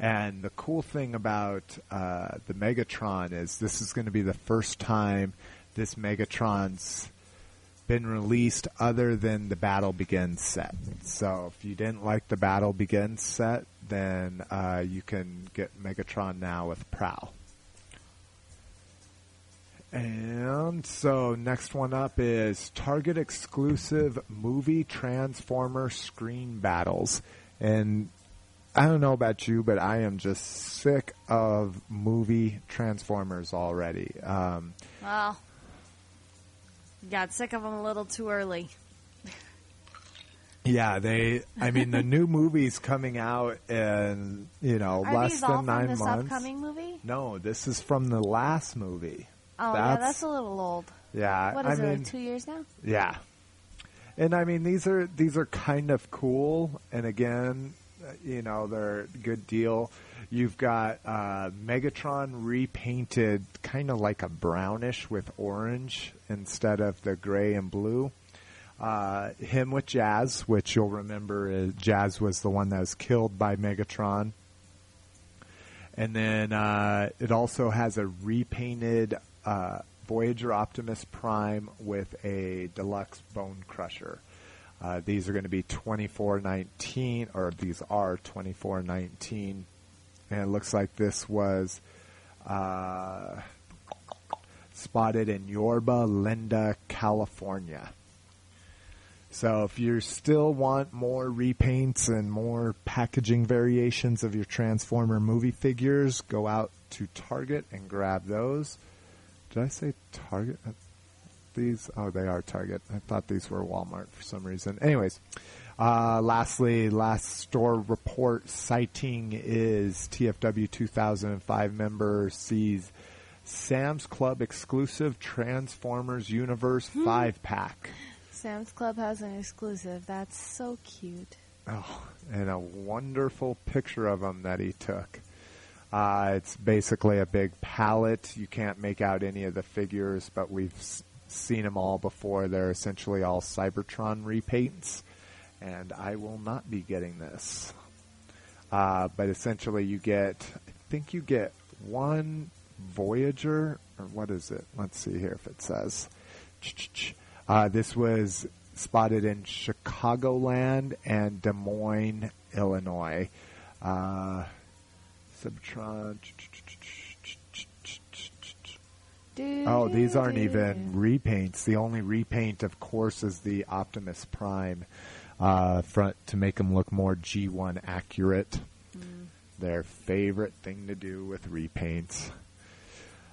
And the cool thing about uh, the Megatron is this is going to be the first time this Megatron's been released other than the Battle Begins set. So if you didn't like the Battle Begins set, then uh, you can get Megatron now with Prowl. And so next one up is Target exclusive movie Transformer screen battles. And I don't know about you, but I am just sick of movie Transformers already. Um, well, got sick of them a little too early. Yeah, they. I mean, the new *laughs* movie's coming out in you know Are less than nine this months. upcoming movie? No, this is from the last movie. Oh yeah, that's a little old. yeah. what is I it? mean, like two years now? yeah, and I mean these are these are kind of cool, and again, you know they're good deal. You've got uh, Megatron repainted, kind of like a brownish with orange instead of the gray and blue. Uh, him with Jazz, which you'll remember is Jazz was the one that was killed by Megatron. And then uh, it also has a repainted uh, Voyager Optimus Prime with a deluxe Bonecrusher. Uh, these are going to be twenty four nineteen, or these are twenty four nineteen, and it looks like this was uh, spotted in Yorba Linda, California. So if you still want more repaints and more packaging variations of your Transformer movie figures, go out to Target and grab those. Did I say Target? Uh, These, oh, they are Target. I thought these were Walmart for some reason. Anyways, uh, lastly, last store report sighting is TFW 2005 member sees Sam's Club exclusive Transformers Universe 5 pack. Sam's Club has an exclusive. That's so cute. Oh, and a wonderful picture of him that he took. Uh, it's basically a big palette. You can't make out any of the figures, but we've seen them all before. They're essentially all Cybertron repaints, and I will not be getting this. Uh, but essentially, you get, I think you get one Voyager, or what is it? Let's see here if it says. Uh, this was spotted in Chicagoland and Des Moines, Illinois. Uh, Cybertron. Oh, these aren't even repaints. The only repaint, of course, is the Optimus Prime uh, front to make them look more G1 accurate. Their favorite thing to do with repaints.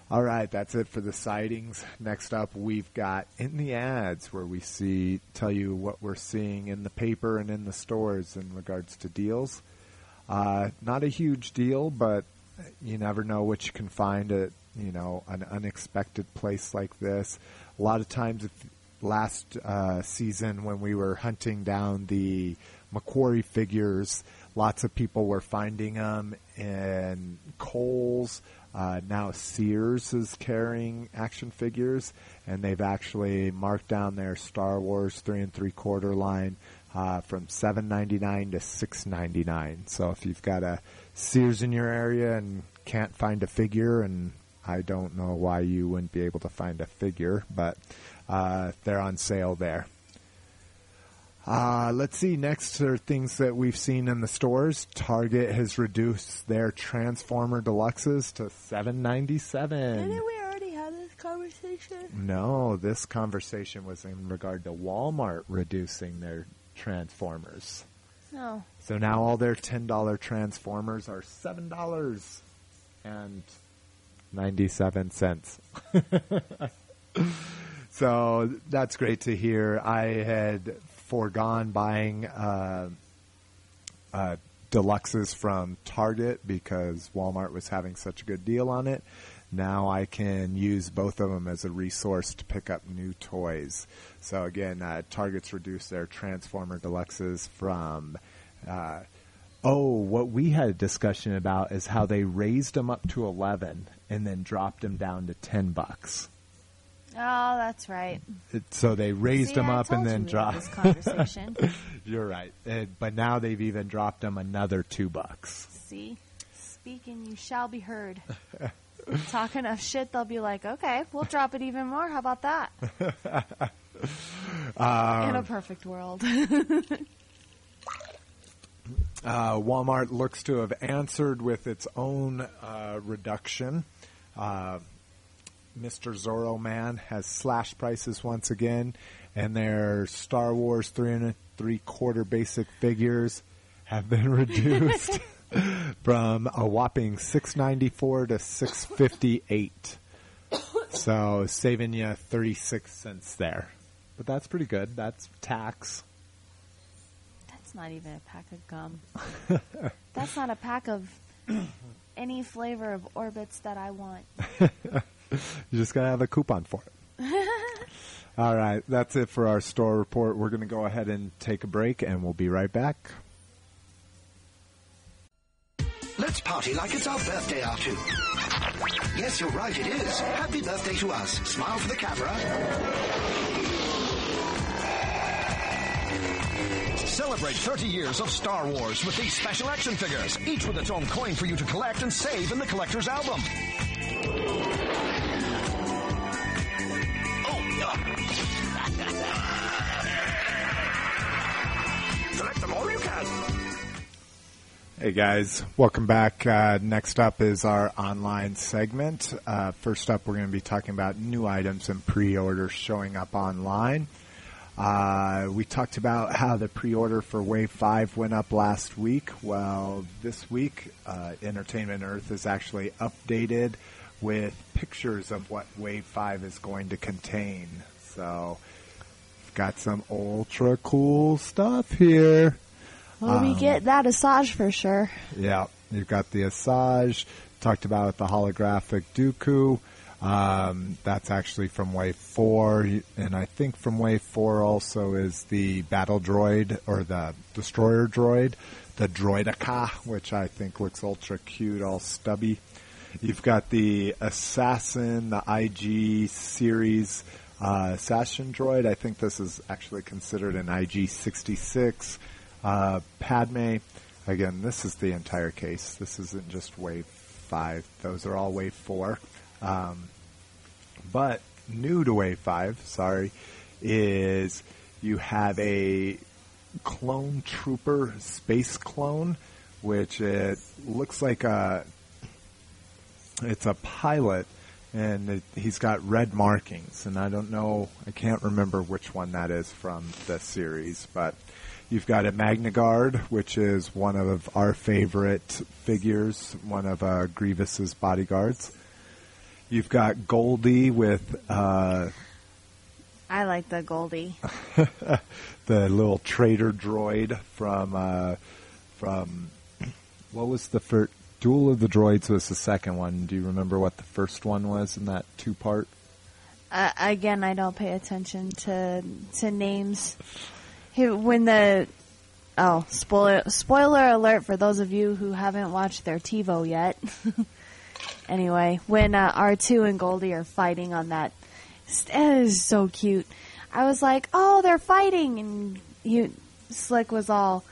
All right, that's it for the sightings. Next up, we've got in the ads where we see tell you what we're seeing in the paper and in the stores in regards to deals. Uh, not a huge deal, but you never know what you can find at you know an unexpected place like this. A lot of times, last uh, season when we were hunting down the Macquarie figures, lots of people were finding them in Kohl's. Uh, now Sears is carrying action figures, and they've actually marked down their Star Wars three and three quarter line uh, from seven ninety nine to six ninety nine. So if you've got a Sears in your area and can't find a figure, and I don't know why you wouldn't be able to find a figure, but uh, they're on sale there. Uh, let's see. Next are things that we've seen in the stores. Target has reduced their Transformer Deluxes to seven ninety seven. Didn't we already have this conversation? No, this conversation was in regard to Walmart reducing their Transformers. No. So now all their ten dollar Transformers are seven dollars and ninety seven cents. *laughs* so that's great to hear. I had foregone buying uh, uh, deluxes from Target because Walmart was having such a good deal on it. Now I can use both of them as a resource to pick up new toys. So again, uh, Target's reduced their Transformer deluxes from. Uh, oh, what we had a discussion about is how they raised them up to eleven and then dropped them down to ten bucks. Oh, that's right. So they raised See, them I up and then you we had dropped. this conversation. *laughs* You're right, Uh, but now they've even dropped them another two bucks. See, speaking, you shall be heard. *laughs* Talk enough shit, they'll be like, okay, we'll drop it even more. How about that? *laughs* Um, In a perfect world. Uh, Walmart looks to have answered with its own uh, reduction. Uh, Mr. Zorro Man has slashed prices once again, and their Star Wars three and three quarter basic figures have been *laughs* reduced *laughs* from a whopping six ninety four to six fifty eight. So saving you thirty six cents there, but that's pretty good. That's tax. That's not even a pack of gum. *laughs* That's not a pack of *clears throat* any flavor of orbits that I want. *laughs* You just gotta have a coupon for it. *laughs* All right, that's it for our store report. We're gonna go ahead and take a break, and we'll be right back. Let's party like it's our birthday, R2. Yes, you're right, it is. Happy birthday to us. Smile for the camera. Celebrate 30 years of Star Wars with these special action figures, each with its own coin for you to collect and save in the collector's album. Select them all you can. Hey guys, welcome back. Uh, next up is our online segment. Uh, first up, we're going to be talking about new items and pre-orders showing up online. Uh, we talked about how the pre-order for Wave 5 went up last week. Well, this week, uh, Entertainment Earth is actually updated with pictures of what Wave 5 is going to contain. So, we've got some ultra cool stuff here. Well, we get that Asajj for sure. Yeah, you've got the Asajj. Talked about the holographic Dooku. Um, that's actually from Wave 4. And I think from Wave 4 also is the battle droid or the destroyer droid, the Droideka, which I think looks ultra cute, all stubby. You've got the Assassin, the IG series uh, Assassin droid. I think this is actually considered an IG 66. Uh, Padme, again, this is the entire case. This isn't just Wave 5. Those are all Wave 4. Um, but new to Wave 5, sorry, is you have a clone trooper space clone, which it looks like a it's a pilot, and it, he's got red markings, and I don't know, I can't remember which one that is from the series, but you've got a Magna Guard, which is one of our favorite figures, one of uh, Grievous's bodyguards. You've got Goldie with uh, I like the Goldie. *laughs* the little trader droid from uh, from what was the first Duel of the Droids was the second one. Do you remember what the first one was in that two part? Uh, again, I don't pay attention to to names. When the oh spoiler spoiler alert for those of you who haven't watched their TiVo yet. *laughs* anyway, when uh, R two and Goldie are fighting on that, it is so cute. I was like, oh, they're fighting, and you Slick was all.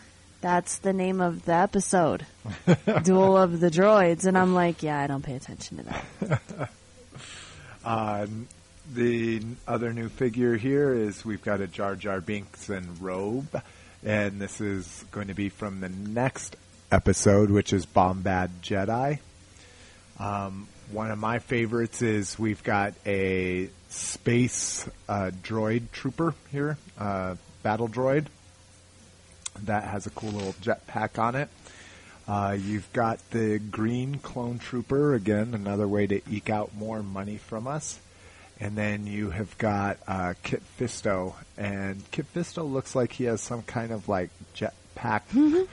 That's the name of the episode, *laughs* Duel of the Droids, and I'm like, yeah, I don't pay attention to that. Uh, *laughs* the other new figure here is we've got a Jar Jar Binks and robe, and this is going to be from the next episode, which is Bombad Jedi. Um, one of my favorites is we've got a space uh, droid trooper here, uh, battle droid that has a cool little jetpack on it. Uh, you've got the green clone trooper again, another way to eke out more money from us. And then you have got uh, Kit Fisto, and Kit Fisto looks like he has some kind of like jetpack,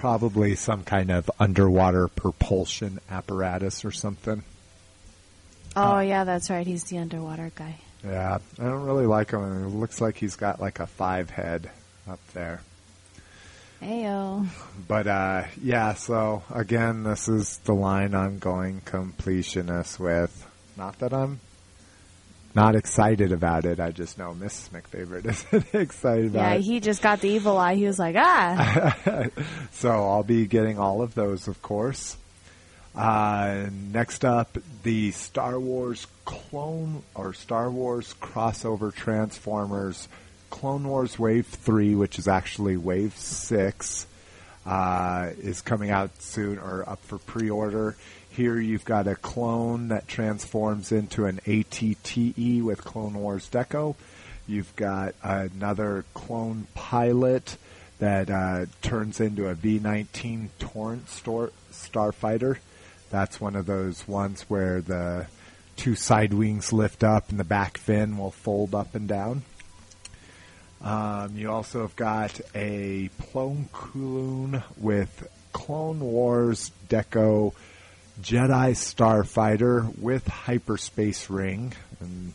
probably some kind of underwater propulsion apparatus or something. Oh yeah, that's right. He's the underwater guy. Yeah, I don't really like him. It looks like he's got like a five head up there. Ayo. But uh, yeah, so again, this is the line I'm going completionist with. Not that I'm not excited about it. I just know Mrs. McFavorite *laughs* isn't excited Yeah, about it. he just got the evil eye. He was like, ah. *laughs* so I'll be getting all of those, of course. Uh, next up, the Star Wars clone or Star Wars crossover Transformers Clone Wars Wave 3, which is actually Wave 6, uh, is coming out soon or up for pre-order. Here you've got a clone that transforms into an ATTE with Clone Wars Deco. You've got another clone pilot that uh, turns into a V-19 Torrent stor- starfighter. That's one of those ones where the two side wings lift up and the back fin will fold up and down. Um, you also have got a Clone Coloon with Clone Wars Deco Jedi Starfighter with hyperspace ring. And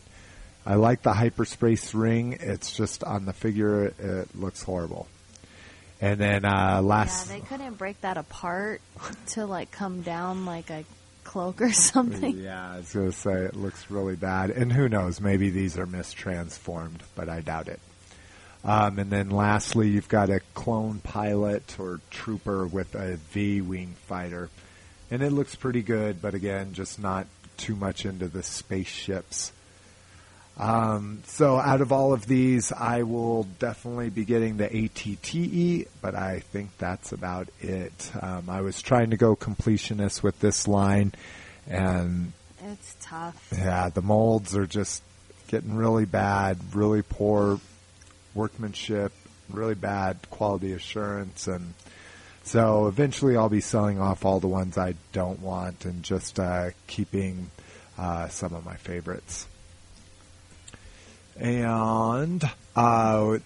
I like the hyperspace ring. It's just on the figure, it looks horrible. And then uh, yeah, last, they couldn't break that apart to like come down like a cloak or something. yeah, I was gonna say it looks really bad. And who knows? Maybe these are mistransformed, but I doubt it. Um, and then lastly, you've got a clone pilot or trooper with a V-wing fighter, and it looks pretty good. But again, just not too much into the spaceships. Um, so out of all of these, I will definitely be getting the ATTE, but I think that's about it. Um, I was trying to go completionist with this line, and It's tough. yeah, the molds are just getting really bad, really poor workmanship, really bad quality assurance, and so eventually I'll be selling off all the ones I don't want and just uh, keeping uh, some of my favorites. And uh,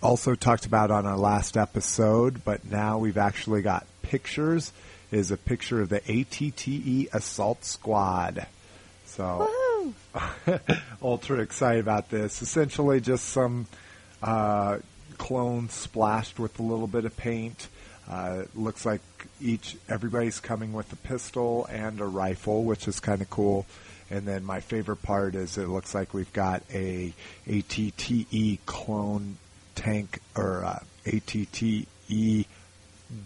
also talked about on our last episode, but now we've actually got pictures. Is a picture of the ATTE Assault Squad. So *laughs* ultra excited about this. Essentially, just some uh, clones splashed with a little bit of paint. Uh, looks like each everybody's coming with a pistol and a rifle, which is kind of cool. And then my favorite part is it looks like we've got a ATTE clone tank or uh, ATTE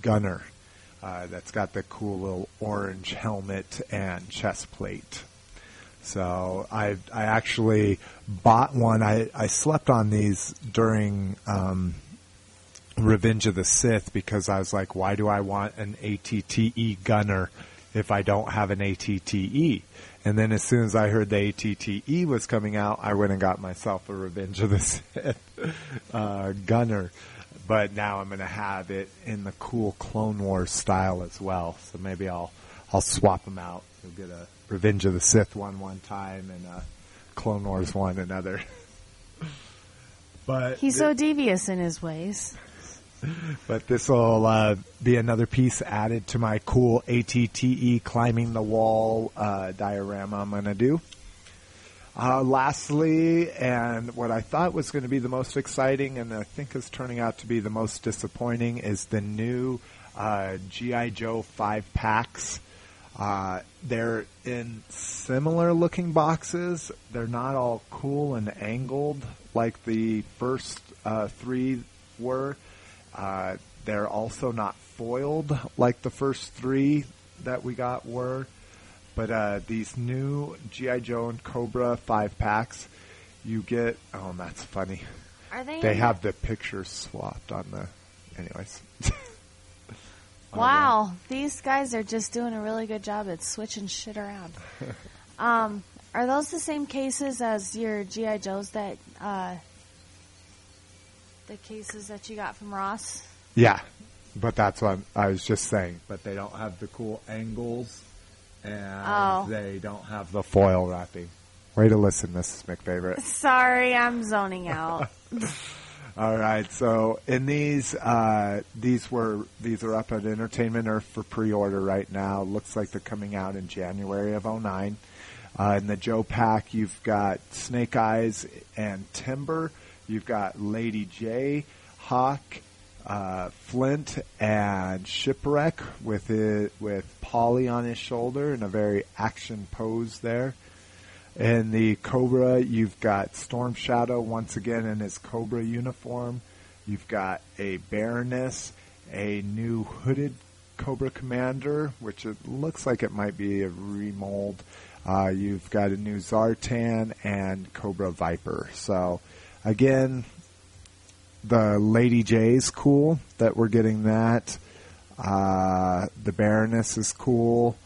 gunner uh, that's got the cool little orange helmet and chest plate. So I I actually bought one. I, I slept on these during um, Revenge of the Sith because I was like, why do I want an ATTE gunner if I don't have an ATTE? And then as soon as I heard the ATTE was coming out, I went and got myself a Revenge of the *laughs* Sith uh, gunner. But now I'm going to have it in the cool Clone Wars style as well. So maybe I'll I'll swap them out. Get a Revenge of the Sith one one time and a Clone Wars one another. *laughs* but He's so devious in his ways. but this will uh, be another piece added to my cool ATTE climbing the wall uh, diorama I'm going to do. Uh, lastly, and what I thought was going to be the most exciting, and I think is turning out to be the most disappointing, is the new uh, GI Joe five packs. Uh, they're in similar looking boxes. They're not all cool and angled like the first uh, three were. Uh, they're also not foiled like the first three that we got were. But uh, these new GI Joe and Cobra five packs, you get. Oh, that's funny. Are they? They have the pictures swapped on the. Anyways. *laughs* Wow, these guys are just doing a really good job at switching shit around. *laughs* um, are those the same cases as your GI Joes that uh, the cases that you got from Ross? Yeah, but that's what I'm, was just saying. But they don't have the cool angles, and Oh. they don't have the foil wrapping. Way to listen, Mrs. McFavorite. *laughs* Sorry, I'm zoning out. *laughs* All right, so in these, uh, these were these are up at Entertainment Earth for pre-order right now. Looks like they're coming out in January of 09. Uh, in the Joe pack, you've got Snake Eyes and Timber. You've got Lady Jaye, Hawk, uh, Flint, and Shipwreck with it with Polly on his shoulder in a very action pose there. In the Cobra, you've got Storm Shadow once again in his Cobra uniform. You've got a Baroness, a new hooded Cobra Commander, which it looks like it might be a remold. Uh, you've got a new Zartan and Cobra Viper. So, again, the Lady Jaye's cool that we're getting that. Uh, the Baroness is cool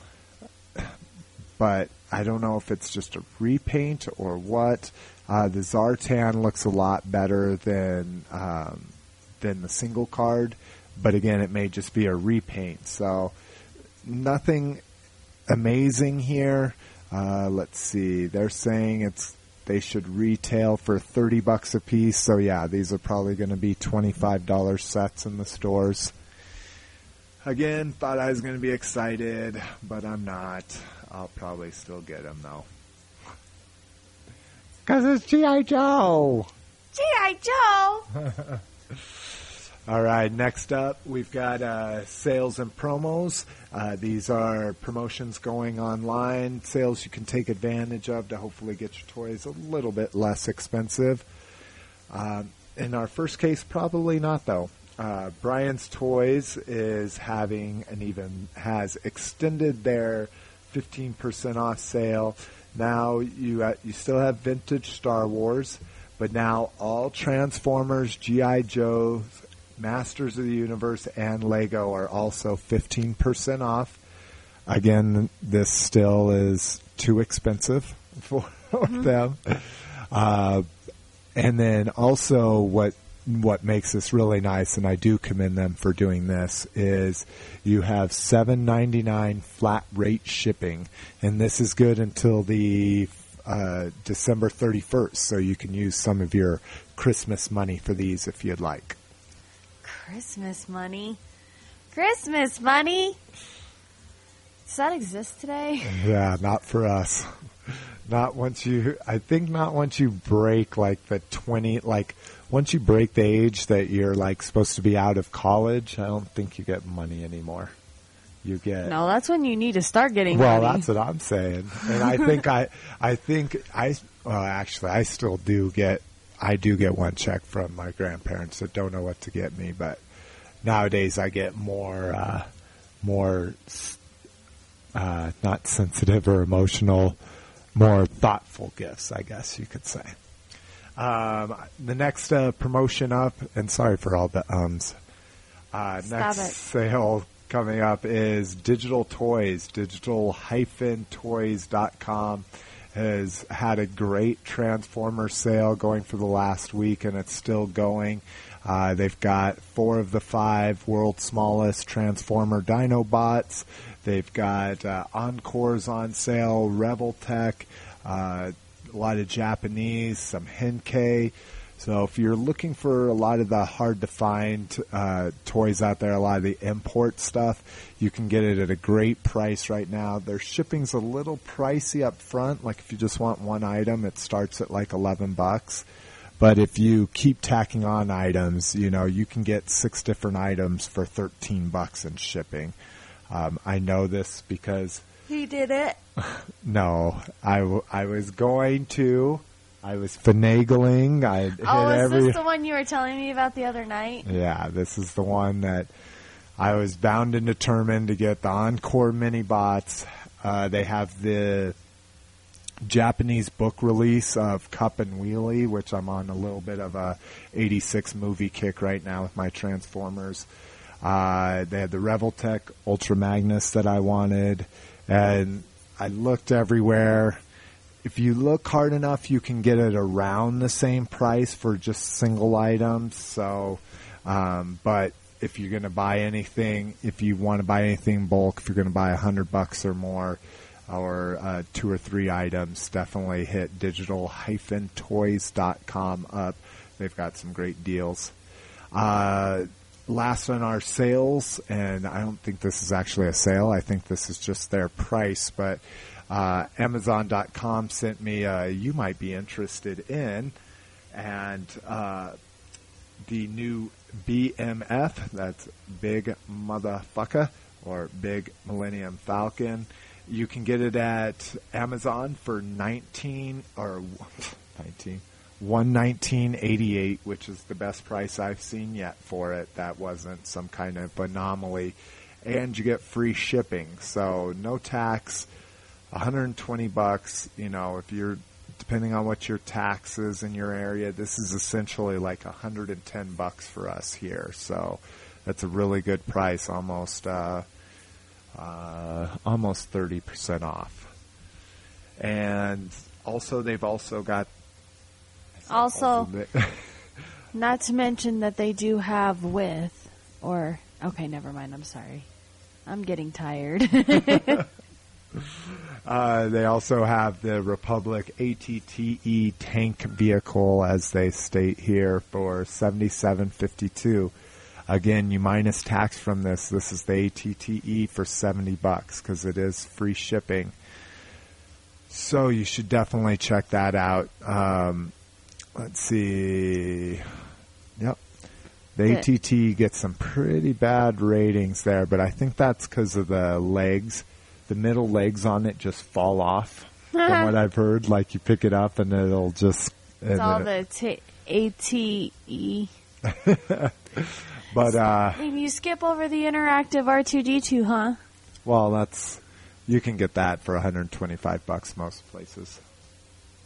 but I don't know if it's just a repaint or what. Uh, the Zartan looks a lot better than um, than the single card, but again, it may just be a repaint. So nothing amazing here. Uh, let's see. They're saying it's they should retail for thirty bucks a piece. So yeah, these are probably going to be twenty five dollar sets in the stores. Again, thought I was going to be excited, but I'm not. I'll probably still get them though. *laughs* Cause it's GI Joe. GI Joe. *laughs* All right, next up we've got uh, sales and promos. Uh, these are promotions going online, sales you can take advantage of to hopefully get your toys a little bit less expensive. Um, in our first case, probably not though. Uh, Brian's Toys is having and even has extended their 15% off sale. Now you uh, you still have vintage Star Wars, but now all Transformers, GI Joe, Masters of the Universe, and Lego are also 15% off. Again, this still is too expensive *laughs* for them. Uh, and then also what what makes this really nice, and I do commend them for doing this, is you have seven ninety nine flat rate shipping, and this is good until the uh, December thirty first. So you can use some of your Christmas money for these if you'd like. Christmas money. Christmas money. Does that exist today? *laughs* Yeah, not for us. *laughs* Not once you. I think not once you break like the twenty. Like once you break the age that you're like supposed to be out of college, I don't think you get money anymore. You get No, that's when you need to start getting Well, money. that's what I'm saying, and I think I, I think I, well, actually, I still do get, I do get one check from my grandparents that don't know what to get me, but nowadays I get more, uh, more, uh, not sensitive or emotional, more thoughtful gifts, I guess you could say. Um, the next uh, promotion up, and sorry for all the ums. Uh, next it. sale coming up is Digital Toys. Digital-toys.com has had a great Transformer sale going for the last week, and it's still going. Uh, they've got four of the five world's smallest Transformer Dinobots. They've got uh, Encores on sale, Revoltech, uh, a lot of Japanese, some Henkei. So if you're looking for a lot of the hard to find uh, toys out there, a lot of the import stuff, you can get it at a great price right now. Their shipping's a little pricey up front. Like if you just want one item, it starts at like 11 bucks. But if you keep tacking on items, you know, you can get six different items for 13 bucks in shipping. Um, I know this because he did it. *laughs* no, I, w- I was going to. I was finagling. I hit Oh, is every. this the one you were telling me about the other night? yeah, this is the one that I was bound and determined to get the Encore mini bots. Uh, they have the Japanese book release of Cup and Wheelie, which I'm on a little bit of a 86 movie kick right now with my Transformers. Uh, they had the Revoltech Ultra Magnus that I wanted, and I looked everywhere. If you look hard enough, you can get it around the same price for just single items. So, um, but if you're going to buy anything, if you want to buy anything bulk, if you're going to buy a hundred bucks or more, or uh, two or three items, definitely hit digital-toys.com up. They've got some great deals. Uh, last on our sales, and I don't think this is actually a sale. I think this is just their price, but uh, Amazon.com sent me you might be interested in, and uh, the new BMF, that's Big Motherfucker, or Big Millennium Falcon. You can get it at Amazon for 19 or *laughs* 19 119.88, which is the best price I've seen yet for it. That wasn't some kind of anomaly, and you get free shipping. So no tax, 120 bucks. You know, if you're depending on what your tax is in your area, this is essentially like 110 bucks for us here. So that's a really good price, almost uh, uh, almost 30% off. And also, they've also got Also, *laughs* not to mention that they do have with, or, okay, never mind, I'm sorry. I'm getting tired. *laughs* Uh, they also have the Republic ATTE tank vehicle, as they state here, for seventy-seven fifty-two. Again, you minus tax from this. This is the ATTE for seventy bucks because it is free shipping. So you should definitely check that out. Um, let's see. Yep. The. ATT gets some pretty bad ratings there, but I think that's because of the legs. The middle legs on it just fall off. from *laughs* what I've heard, like you pick it up and it'll just. it's and all then the t- ATE. *laughs* but uh, And you skip over the interactive R2D2, huh? well, that's you can get that for 125 bucks most places.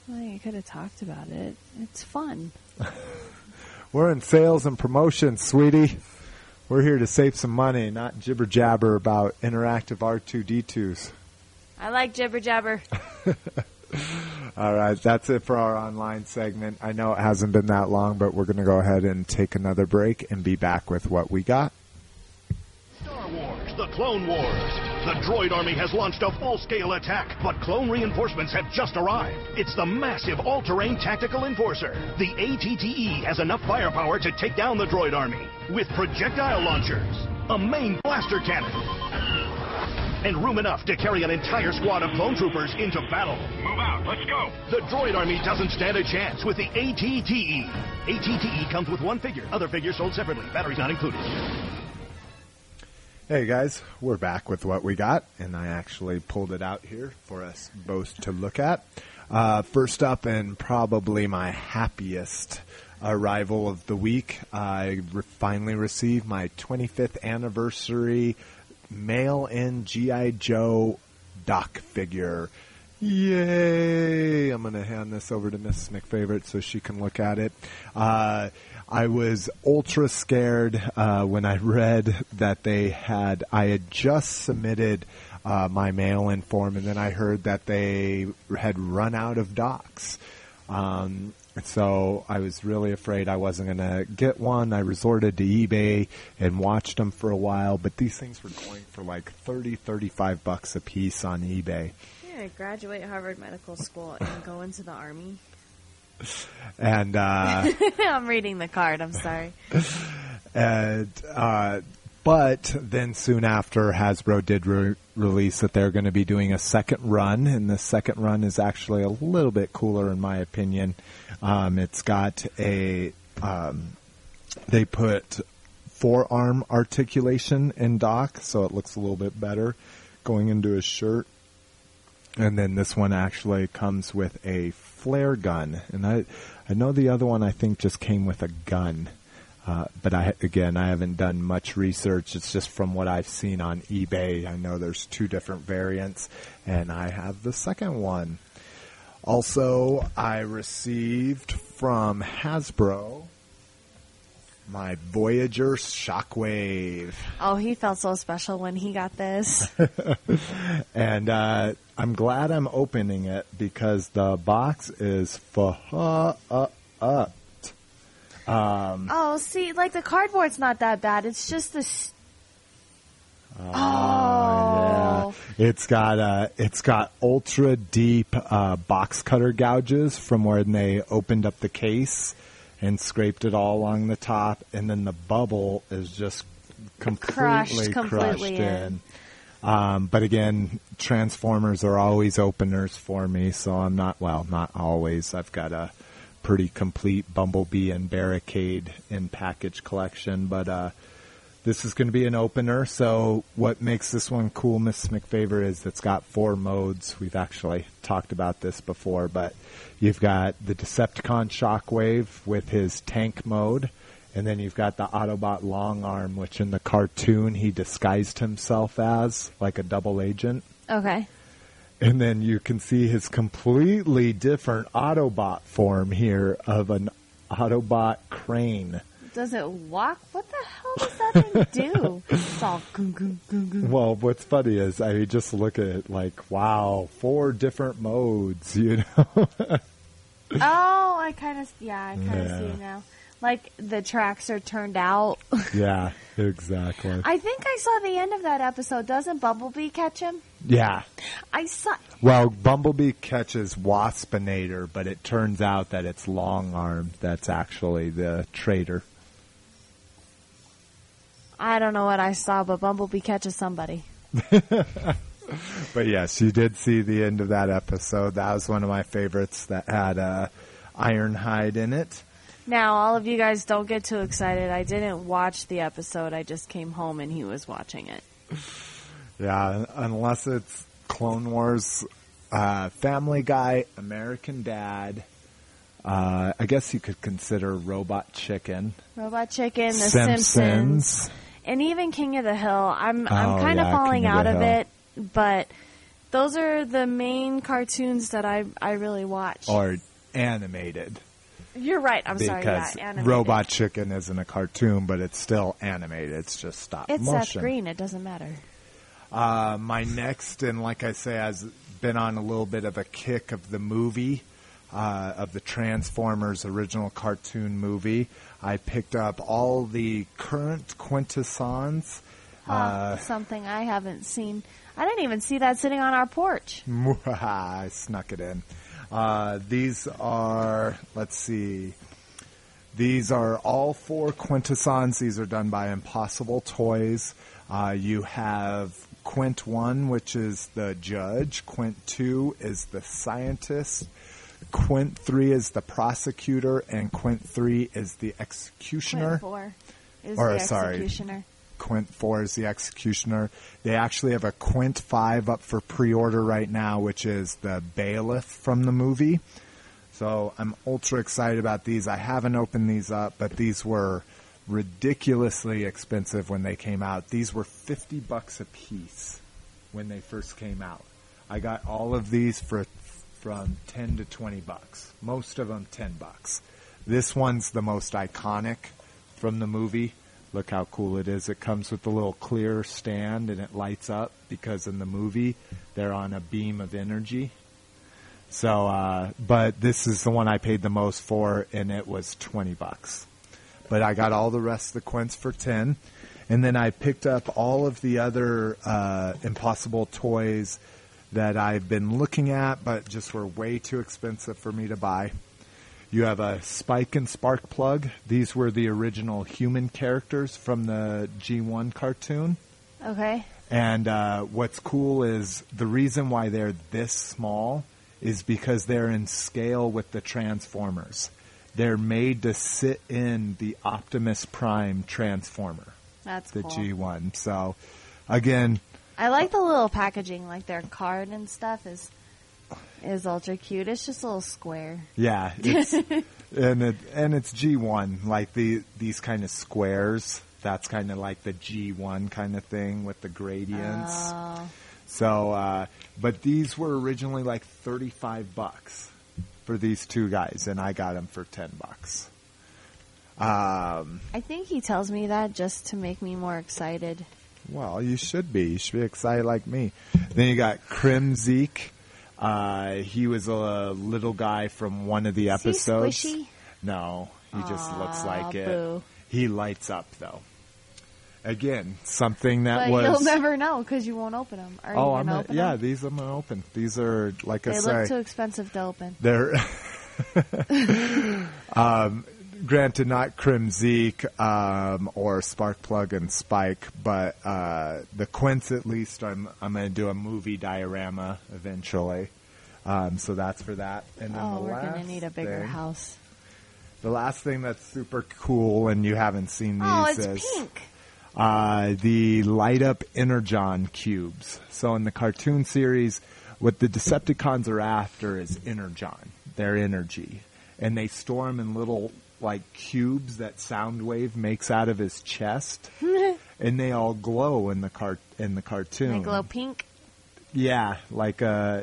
Well, you could have talked about it. It's fun. *laughs* We're in sales and promotion, sweetie. We're here to save some money, not jibber jabber about interactive R2D2s. I like jibber jabber. *laughs* All right, that's it for our online segment. I know it hasn't been that long, but we're going to go ahead and take another break and be back with what we got. Star Wars, the Clone Wars. The droid army has launched a full-scale attack, but clone reinforcements have just arrived. It's the massive all-terrain tactical enforcer. The ATTE has enough firepower to take down the droid army with projectile launchers, a main blaster cannon, and room enough to carry an entire squad of clone troopers into battle. Move out. Let's go. The droid army doesn't stand a chance with the ATTE. ATTE comes with one figure. Other figures sold separately. Batteries not included. Hey guys, we're back with what we got, and I actually pulled it out here for us both to look at. Uh, first up, and probably my happiest arrival of the week, I re- finally received my 25th anniversary mail-in GI Joe Doc figure. Yay! I'm going to hand this over to Miss McFavorite so she can look at it. Uh, I was ultra scared uh, when I read that they had. I had just submitted uh, my mail-in form, and then I heard that they had run out of docs. Um, so I was really afraid I wasn't going to get one. I resorted to eBay and watched them for a while, but these things were going for like 30, 35 bucks a piece on eBay. Yeah, graduate Harvard Medical School and go into the army. And uh, *laughs* I'm reading the card. I'm sorry. and uh, but then soon after, Hasbro did re- release that they're going to be doing a second run, and the second run is actually a little bit cooler in my opinion. Um, it's got a um, they put forearm articulation in Doc, so it looks a little bit better going into his shirt. And then this one actually comes with a flare gun, and I I know the other one I think just came with a gun. Uh, but I again I haven't done much research. It's just from what I've seen on eBay. I know there's two different variants, and I have the second one. Also, I received from Hasbro my Voyager Shockwave. Oh, he felt so special when he got this. *laughs* and uh, I'm glad I'm opening it because the box is fucked. Um, oh, see, like the cardboard's not that bad. It's just this. Oh, Oh. yeah. It's got uh, it's got ultra deep uh, box cutter gouges from when they opened up the case and scraped it all along the top, and then the bubble is just completely Crushed crushed, completely in. in. Um, but again, transformers are always openers for me, so I'm not well, not always. I've got a pretty complete Bumblebee and Barricade in package collection, but uh, this is going to be an opener. So what makes this one cool, Miss McFavor, is it's got four modes. We've actually talked about this before, but you've got the Decepticon Shockwave with his tank mode, and then you've got the Autobot Longarm, which in the cartoon he disguised himself as like a double agent. Okay. And then you can see his completely different Autobot form here of an Autobot crane. Does it walk? What the hell does that thing do? *laughs* It's all goom, goom, goom, goom. Well, what's funny is I just look at it like, wow, four different modes, *laughs* you know? Oh, I kind of, yeah, I kind of Yeah. see it now. Like the tracks are turned out. *laughs* yeah, exactly. I think I saw the end of that episode. Doesn't Bumblebee catch him? Yeah. I saw. Well, Bumblebee catches Waspinator, but it turns out that it's Longarm that's actually the traitor. I don't know what I saw, but Bumblebee catches somebody. *laughs* But yes, you did see the end of that episode. That was one of my favorites that had uh, Ironhide in it. Now, all of you guys don't get too excited. I didn't watch the episode. I just came home and he was watching it. *laughs* Yeah, unless it's Clone Wars, uh, Family Guy, American Dad. Uh, I guess you could consider Robot Chicken, Robot Chicken, The Simpsons. Simpsons, and even King of the Hill. I'm I'm Oh, kind of yeah, falling King of out the of Hill. it, but those are the main cartoons that I I really watch. or animated. You're right. I'm sorry. Because. Robot Chicken isn't a cartoon, but it's still animated. It's just stop It's motion. Seth Green. It doesn't matter. Uh, my next, and like I say, has been on a little bit of a kick of the movie, uh, of the Transformers original cartoon movie. I picked up all the current quintessons. Huh, something I haven't seen. I didn't even see that sitting on our porch. *laughs* I snuck it in. Uh, these are, let's see, these are all four quintessons. These are done by Impossible Toys. Uh, you have Quint 1, which is the judge. Quint 2 is the scientist. Quint 3 is the prosecutor. And Quint 3 is the executioner. Quint four is Or, the sorry. Quint 4 is the executioner. They actually have a Quint 5 up for pre-order right now, which is the bailiff from the movie. So I'm ultra excited about these. I haven't opened these up, but these were ridiculously expensive when they came out. These were 50 bucks a piece when they first came out. I got all of these for from 10 to 20 bucks. Most of them 10 bucks. This one's the most iconic from the movie. Look how cool it is. It comes with a little clear stand and it lights up because in the movie they're on a beam of energy. So, uh, but this is the one I paid the most for and it was 20 bucks. But I got all the rest of the quints for 10. And then I picked up all of the other, uh, impossible toys that I've been looking at, but just were way too expensive for me to buy. You have a Spike and Sparkplug. These were the original human characters from the G1 cartoon. Okay. And uh, what's cool is the reason why they're this small is because they're in scale with the Transformers. They're made to sit in the Optimus Prime Transformer, That's the cool. G1. So, again, I like the little packaging, like their card and stuff is is ultra cute. It's just a little square. Yeah, *laughs* it's and it and it's G one like the these kind of squares. That's kind of like the G one kind of thing with the gradients. Oh. So, uh, but these were originally like thirty five bucks for these two guys, and I got them for ten bucks. Um, I think he tells me that just to make me more excited. well, you should be. You should be excited like me. Then you got Krimzeek. Uh, he was a little guy from one of the Is he episodes. squishy? No, he just looks like it. He lights up though. Again, something that But was. you'll never know because you won't open them. Are you oh, I'm gonna gonna, open yeah. them? These I'm gonna open. These are like I They say, look too expensive to open. they're. *laughs* *laughs* um, granted, not Krimzeek um, or Sparkplug and Spike, but uh, the Quints at least. I'm I'm gonna do a movie diorama eventually. Um, so that's for that. And then Oh, the we're gonna need a bigger thing- house. The last thing that's super cool, and you haven't seen these, Oh, it's is pink. uh, the light up Energon cubes. So in the cartoon series, what the Decepticons are after is Energon, their energy, and they store them in little like cubes that Soundwave makes out of his chest, *laughs* and they all glow in the cart in the cartoon. They glow pink, Yeah, like uh,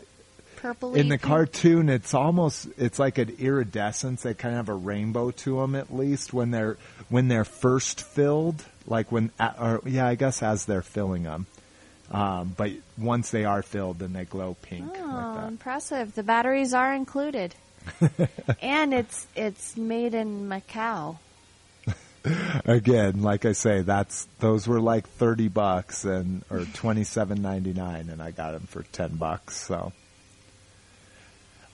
purpley. in the pink. cartoon, it's almost it's like an iridescence. They kind of have a rainbow to them at least when they're when they're first filled. Like when, or yeah, I guess as they're filling them. Um, but once they are filled, then they glow pink Oh, like impressive! The batteries are included, *laughs* and it's it's made in Macau. *laughs* Again, like I say, that's those were like thirty bucks and or twenty seven ninety nine, and I got them for ten bucks. So.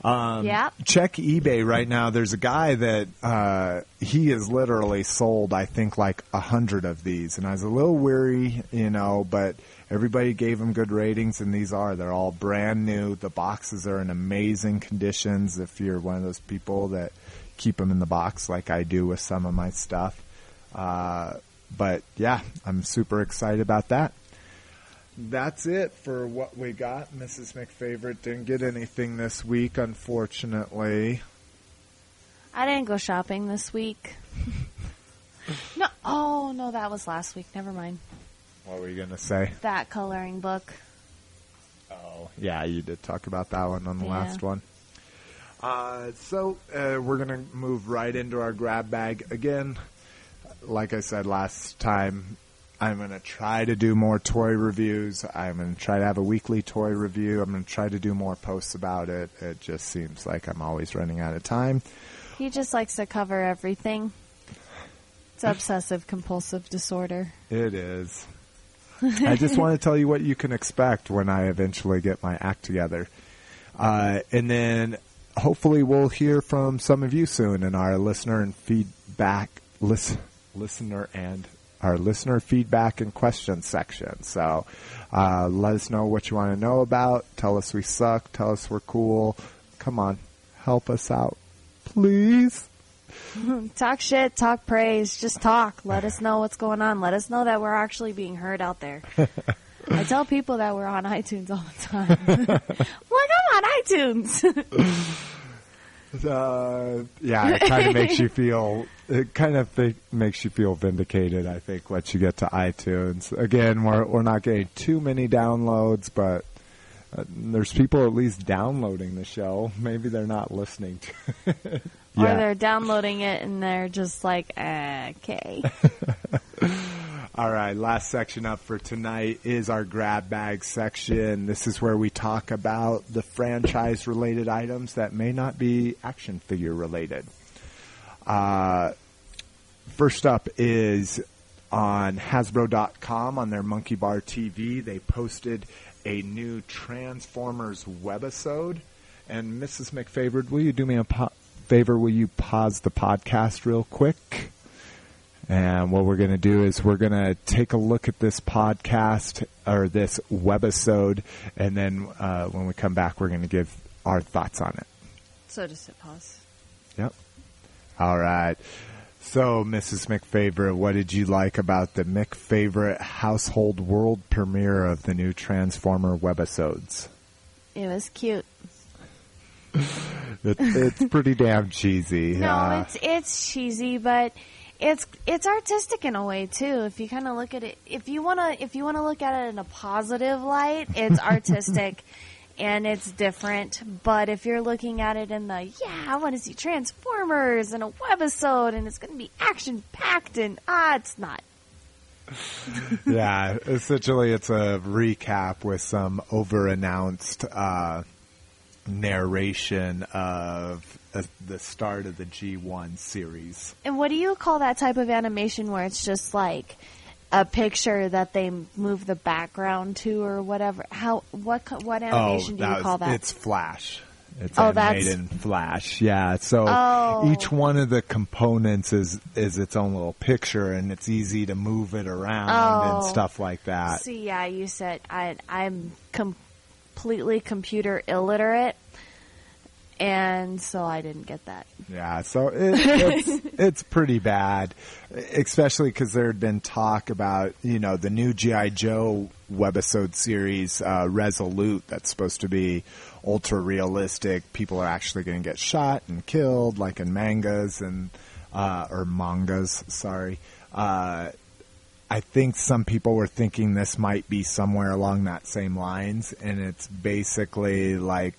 Um, Yep. check eBay right now. There's a guy that uh, he has literally sold, I think, like a hundred of these, and I was a little weary, you know, but everybody gave him good ratings, and these are they're all brand new. The boxes are in amazing conditions. If you're one of those people that keep them in the box, like I do with some of my stuff, uh, but yeah, I'm super excited about that that's it for what we got. Mrs. McFavorite didn't get anything this week, unfortunately. I didn't go shopping this week. *laughs* no, oh no, that was last week. Never mind. What were you going to say? That coloring book. Oh, yeah, you did talk about that one on the Yeah. last one. Uh, so uh, we're going to move right into our grab bag again. Like I said last time, I'm going to try to do more toy reviews. I'm going to try to have a weekly toy review. I'm going to try to do more posts about it. It just seems like I'm always running out of time. He just likes to cover everything. It's obsessive compulsive disorder. It is. I just want to tell you what you can expect when I eventually get my act together. Uh, and then hopefully we'll hear from some of you soon in our listener and feedback lis- listener and our listener feedback and questions section. So uh, let us know what you want to know about. Tell us we suck. Tell us we're cool. Come on, help us out, please. *laughs* Talk shit, talk praise, just talk. Let us know what's going on. Let us know that we're actually being heard out there. *laughs* I tell people that we're on iTunes all the time. *laughs* like, I'm on iTunes. Uh, yeah, it kind of makes you feel. It kind of th- makes you feel vindicated. I think once you get to iTunes. Again, we're we're not getting too many downloads, but uh, there's people at least downloading the show. Maybe they're not listening to. it. *laughs* Or they're downloading it and they're just like, okay. *laughs* All right, last section up for tonight is our grab bag section. This is where we talk about the franchise related items that may not be action figure related. Uh, first up is on Hasbro.com on their Monkey Bar TV. They posted a new Transformers webisode. And Mrs. McFavored, will you do me a po- favor? Will you pause the podcast real quick? And what we're going to do is we're going to take a look at this podcast or this webisode, and then uh, when we come back, we're going to give our thoughts on it. So just hit pause. Yep. All right. So, Mrs. McFavorite, what did you like about the McFavorite household world premiere of the new Transformer webisodes? It was cute. It, it's pretty damn cheesy. *laughs* No, uh, it's it's cheesy, but it's it's artistic in a way too. If you kind of look at it, if you wanna if you wanna look at it in a positive light, it's *laughs* artistic and it's different. But if you're looking at it in the yeah, I want to see Transformers and a webisode and it's going to be action packed and ah, it's not. *laughs* yeah, essentially it's a recap with some over announced uh, narration of uh, the start of the G1 series. And what do you call that type of animation where it's just like a picture that they move the background to or whatever? How what what oh, animation do you was- call that? It's Flash. It's Oh, animated that's- in Flash. Yeah. So Oh. each one of the components is is its own little picture, and it's easy to move it around and Oh. stuff like that. See, yeah, you said I I'm completely computer illiterate, and so I didn't get that. Yeah, so it, it's *laughs* it's pretty bad, especially because there had been talk about you know the new GI Joe webisode series uh, Resolute that's supposed to be ultra realistic. People are actually going to get shot and killed, like in mangas and uh, or mangas. Sorry. Uh, I think some people were thinking this might be somewhere along that same lines, and it's basically like,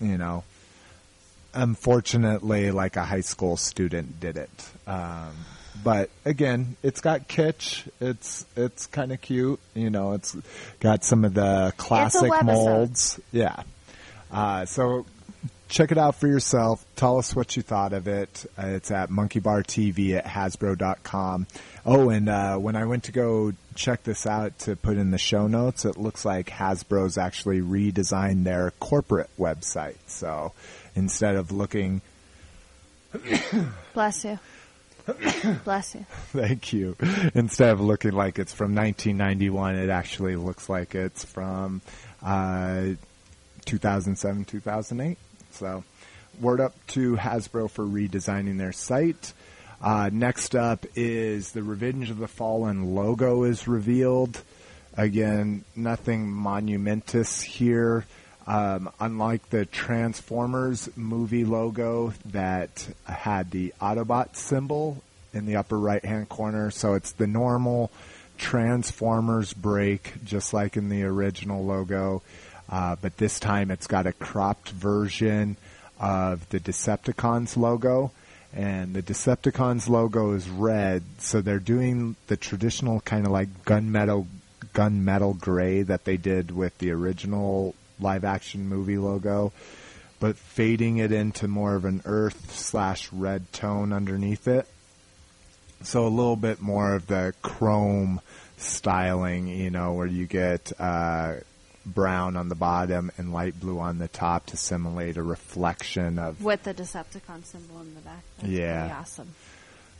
you know, unfortunately, like a high school student did it. Um, but again, it's got kitsch. It's it's kind of cute. You know, it's got some of the classic molds. Yeah. Uh, so check it out for yourself. Tell us what you thought of it. Uh, it's at Monkey Bar TV at Hasbro.com. Oh, and uh, when I went to go check this out to put in the show notes, it looks like Hasbro's actually redesigned their corporate website. So instead of looking, Bless you. Bless you. *coughs* thank you, instead of looking like it's from 1991, it actually looks like it's from uh, 2007, 2008. So, word up to Hasbro for redesigning their site. Uh, next up is the Revenge of the Fallen logo is revealed. Again, nothing monumentous here. Um, unlike the Transformers movie logo that had the Autobot symbol in the upper right hand corner, so it's the normal Transformers break, just like in the original logo. Uh, but this time it's got a cropped version of the Decepticons logo. and the Decepticons logo is red, so they're doing the traditional kind of like gunmetal gunmetal gray that they did with the original live action movie logo, but fading it into more of an earth slash red tone underneath it. So a little bit more of the chrome styling, you know, where you get uh, brown on the bottom and light blue on the top to simulate a reflection of With the Decepticon symbol in the back. That's Yeah. awesome.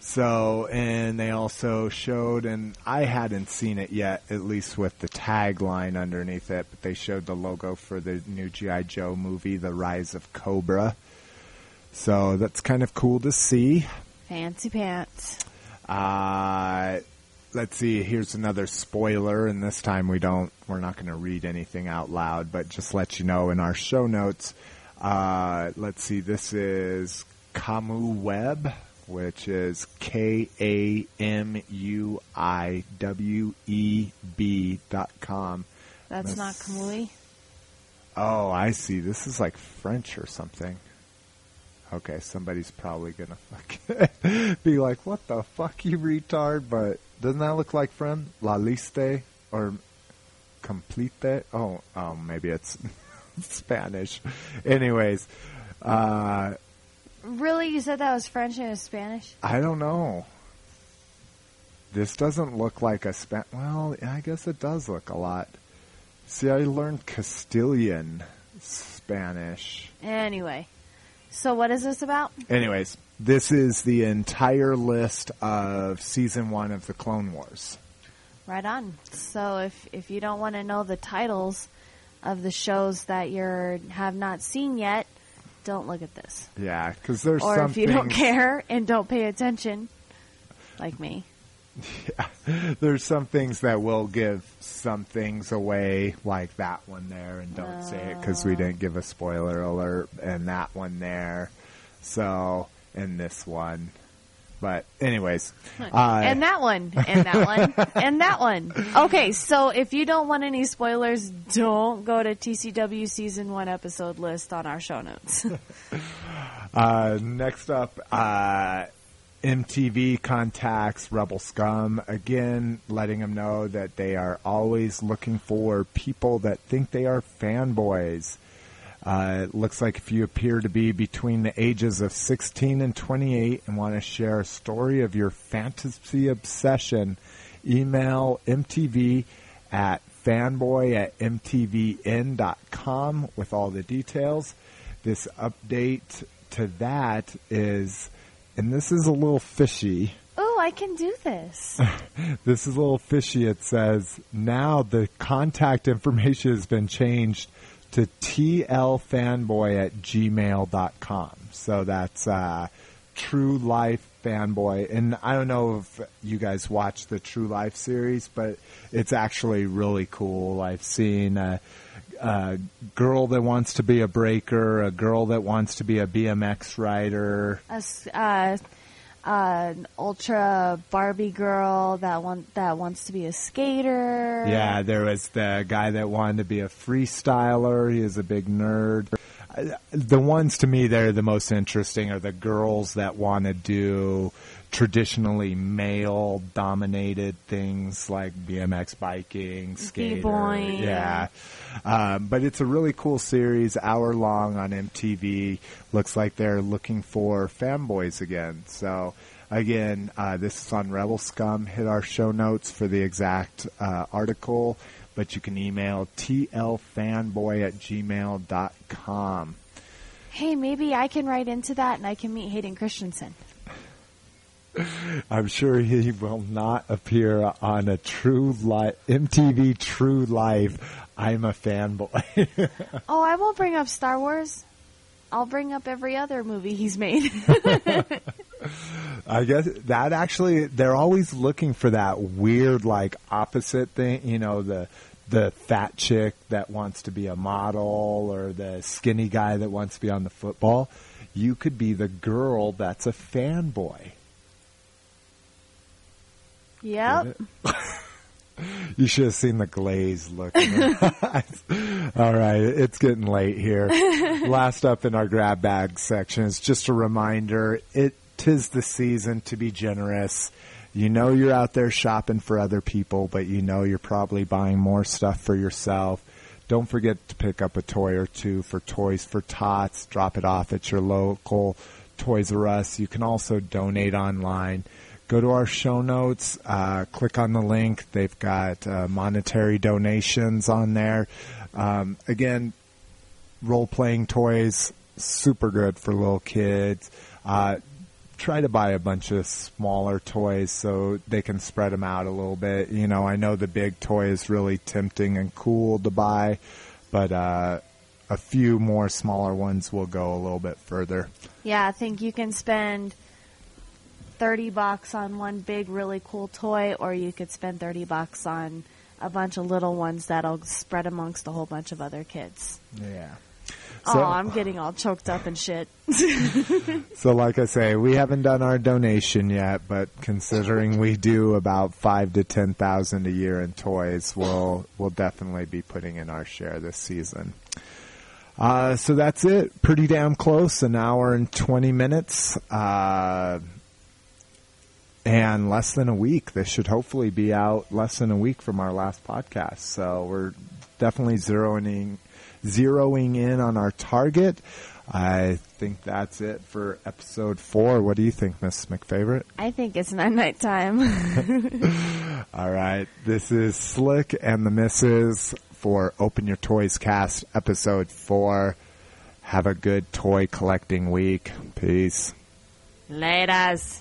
So, and they also showed, and I hadn't seen it yet, at least with the tagline underneath it, but they showed the logo for the new G.I. Joe movie, The Rise of Cobra. So that's kind of cool to see. Fancy pants. Uh, let's see, here's another spoiler, and this time we don't, we're not going to read anything out loud, but just let you know in our show notes. Uh, let's see, this is Camu Web, which is K A M U I W E B dot com. That's That's- not Kamui. Oh, I see. This is like French or something. Okay, somebody's probably gonna *laughs* fuck be like, "What the fuck, you retard?" But doesn't that look like friend La Liste or Complete? Oh, oh, maybe it's *laughs* Spanish. Anyways, uh, Really? You said that was French and it was Spanish? I don't know. This doesn't look like a Span. Well, I guess it does look a lot. See, I learned Castilian Spanish. Anyway. So what is this about? Anyways, this is the entire list of season one of the Clone Wars. Right on. So if if you don't want to know the titles of the shows that you have not seen yet, don't look at this. Yeah, because there's or some if you don't care and don't pay attention, like me. *laughs* there's some things that will give some things away, like that one there, and don't say it because we didn't give a spoiler alert, and that one there. So, and this one. But, anyways, uh, and that one, and that one, *laughs* and that one. Okay, so if you don't want any spoilers, don't go to TCW season one episode list on our show notes. *laughs* Uh, next up, uh, MTV contacts Rebel Scum again, letting them know that they are always looking for people that think they are fanboys. Uh, it looks like if you appear to be between the ages of 16 and 28 and want to share a story of your fantasy obsession, email MTV at fanboy at mtvn.com with all the details. This update to that is, and this is a little fishy. oh, I can do this. *laughs* This is a little fishy. It says now the contact information has been changed to tlfanboy at gmail.com. So that's uh, True Life Fanboy. And I don't know if you guys watch the True Life series, but it's actually really cool. I've seen a, a girl that wants to be a breaker, a girl that wants to be a BMX rider. a uh, uh, an ultra Barbie girl that want that wants to be a skater. Yeah, there was the guy that wanted to be a freestyler. He is a big nerd. Uh, The ones to me that are the most interesting are the girls that want to do traditionally male dominated things like BMX biking, skater. Yeah. Um, but it's a really cool series, hour long on MTV. Looks like they're looking for fanboys again. So again, uh, this is on Rebel Scum. Hit our show notes for the exact uh, article, but you can email tlfanboy at gmail.com. Hey, maybe I can write into that and I can meet Hayden Christensen. *laughs* I'm sure he will not appear on a True Life MTV True Life. I'm a fanboy. *laughs* Oh, I won't bring up Star Wars. I'll bring up every other movie he's made. *laughs* I guess that actually they're always looking for that weird like opposite thing, you know, the the fat chick that wants to be a model or the skinny guy that wants to be on the football. You could be the girl that's a fanboy. Yep. *laughs* You should have seen the glaze look. in her *laughs* eyes. All right, it's getting late here. *laughs* Last up in our grab bag section is just a reminder. It tis the season to be generous. You know you're out there shopping for other people, but you know you're probably buying more stuff for yourself. Don't forget to pick up a toy or two for Toys for Tots. Drop it off at your local Toys R Us. You can also donate online. Go to our show notes, uh, click on the link. They've got uh, monetary donations on there. Um, again, role playing toys, super good for little kids. Uh, try to buy a bunch of smaller toys so they can spread them out a little bit. You know, I know the big toy is really tempting and cool to buy, but uh, a few more smaller ones will go a little bit further. Yeah, I think you can spend 30 bucks on one big really cool toy or you could spend 30 bucks on a bunch of little ones that'll spread amongst a whole bunch of other kids. Yeah. oh, I'm getting all choked up and shit. *laughs* So, like I say, we haven't done our donation yet, but considering we do about five to ten thousand a year in toys, we'll we'll definitely be putting in our share this season. Uh, so that's it. Pretty damn close. An hour and twenty minutes. Uh, and less than a week. This should hopefully be out less than a week from our last podcast. So we're definitely zeroing in, zeroing in on our target. I think that's it for episode four. What do you think, Miss McFavorite? I think it's night night time. *laughs* All right. This is Slick and the Misses for Open Your Toys Cast, episode four. Have a good toy collecting week. Peace. Laters.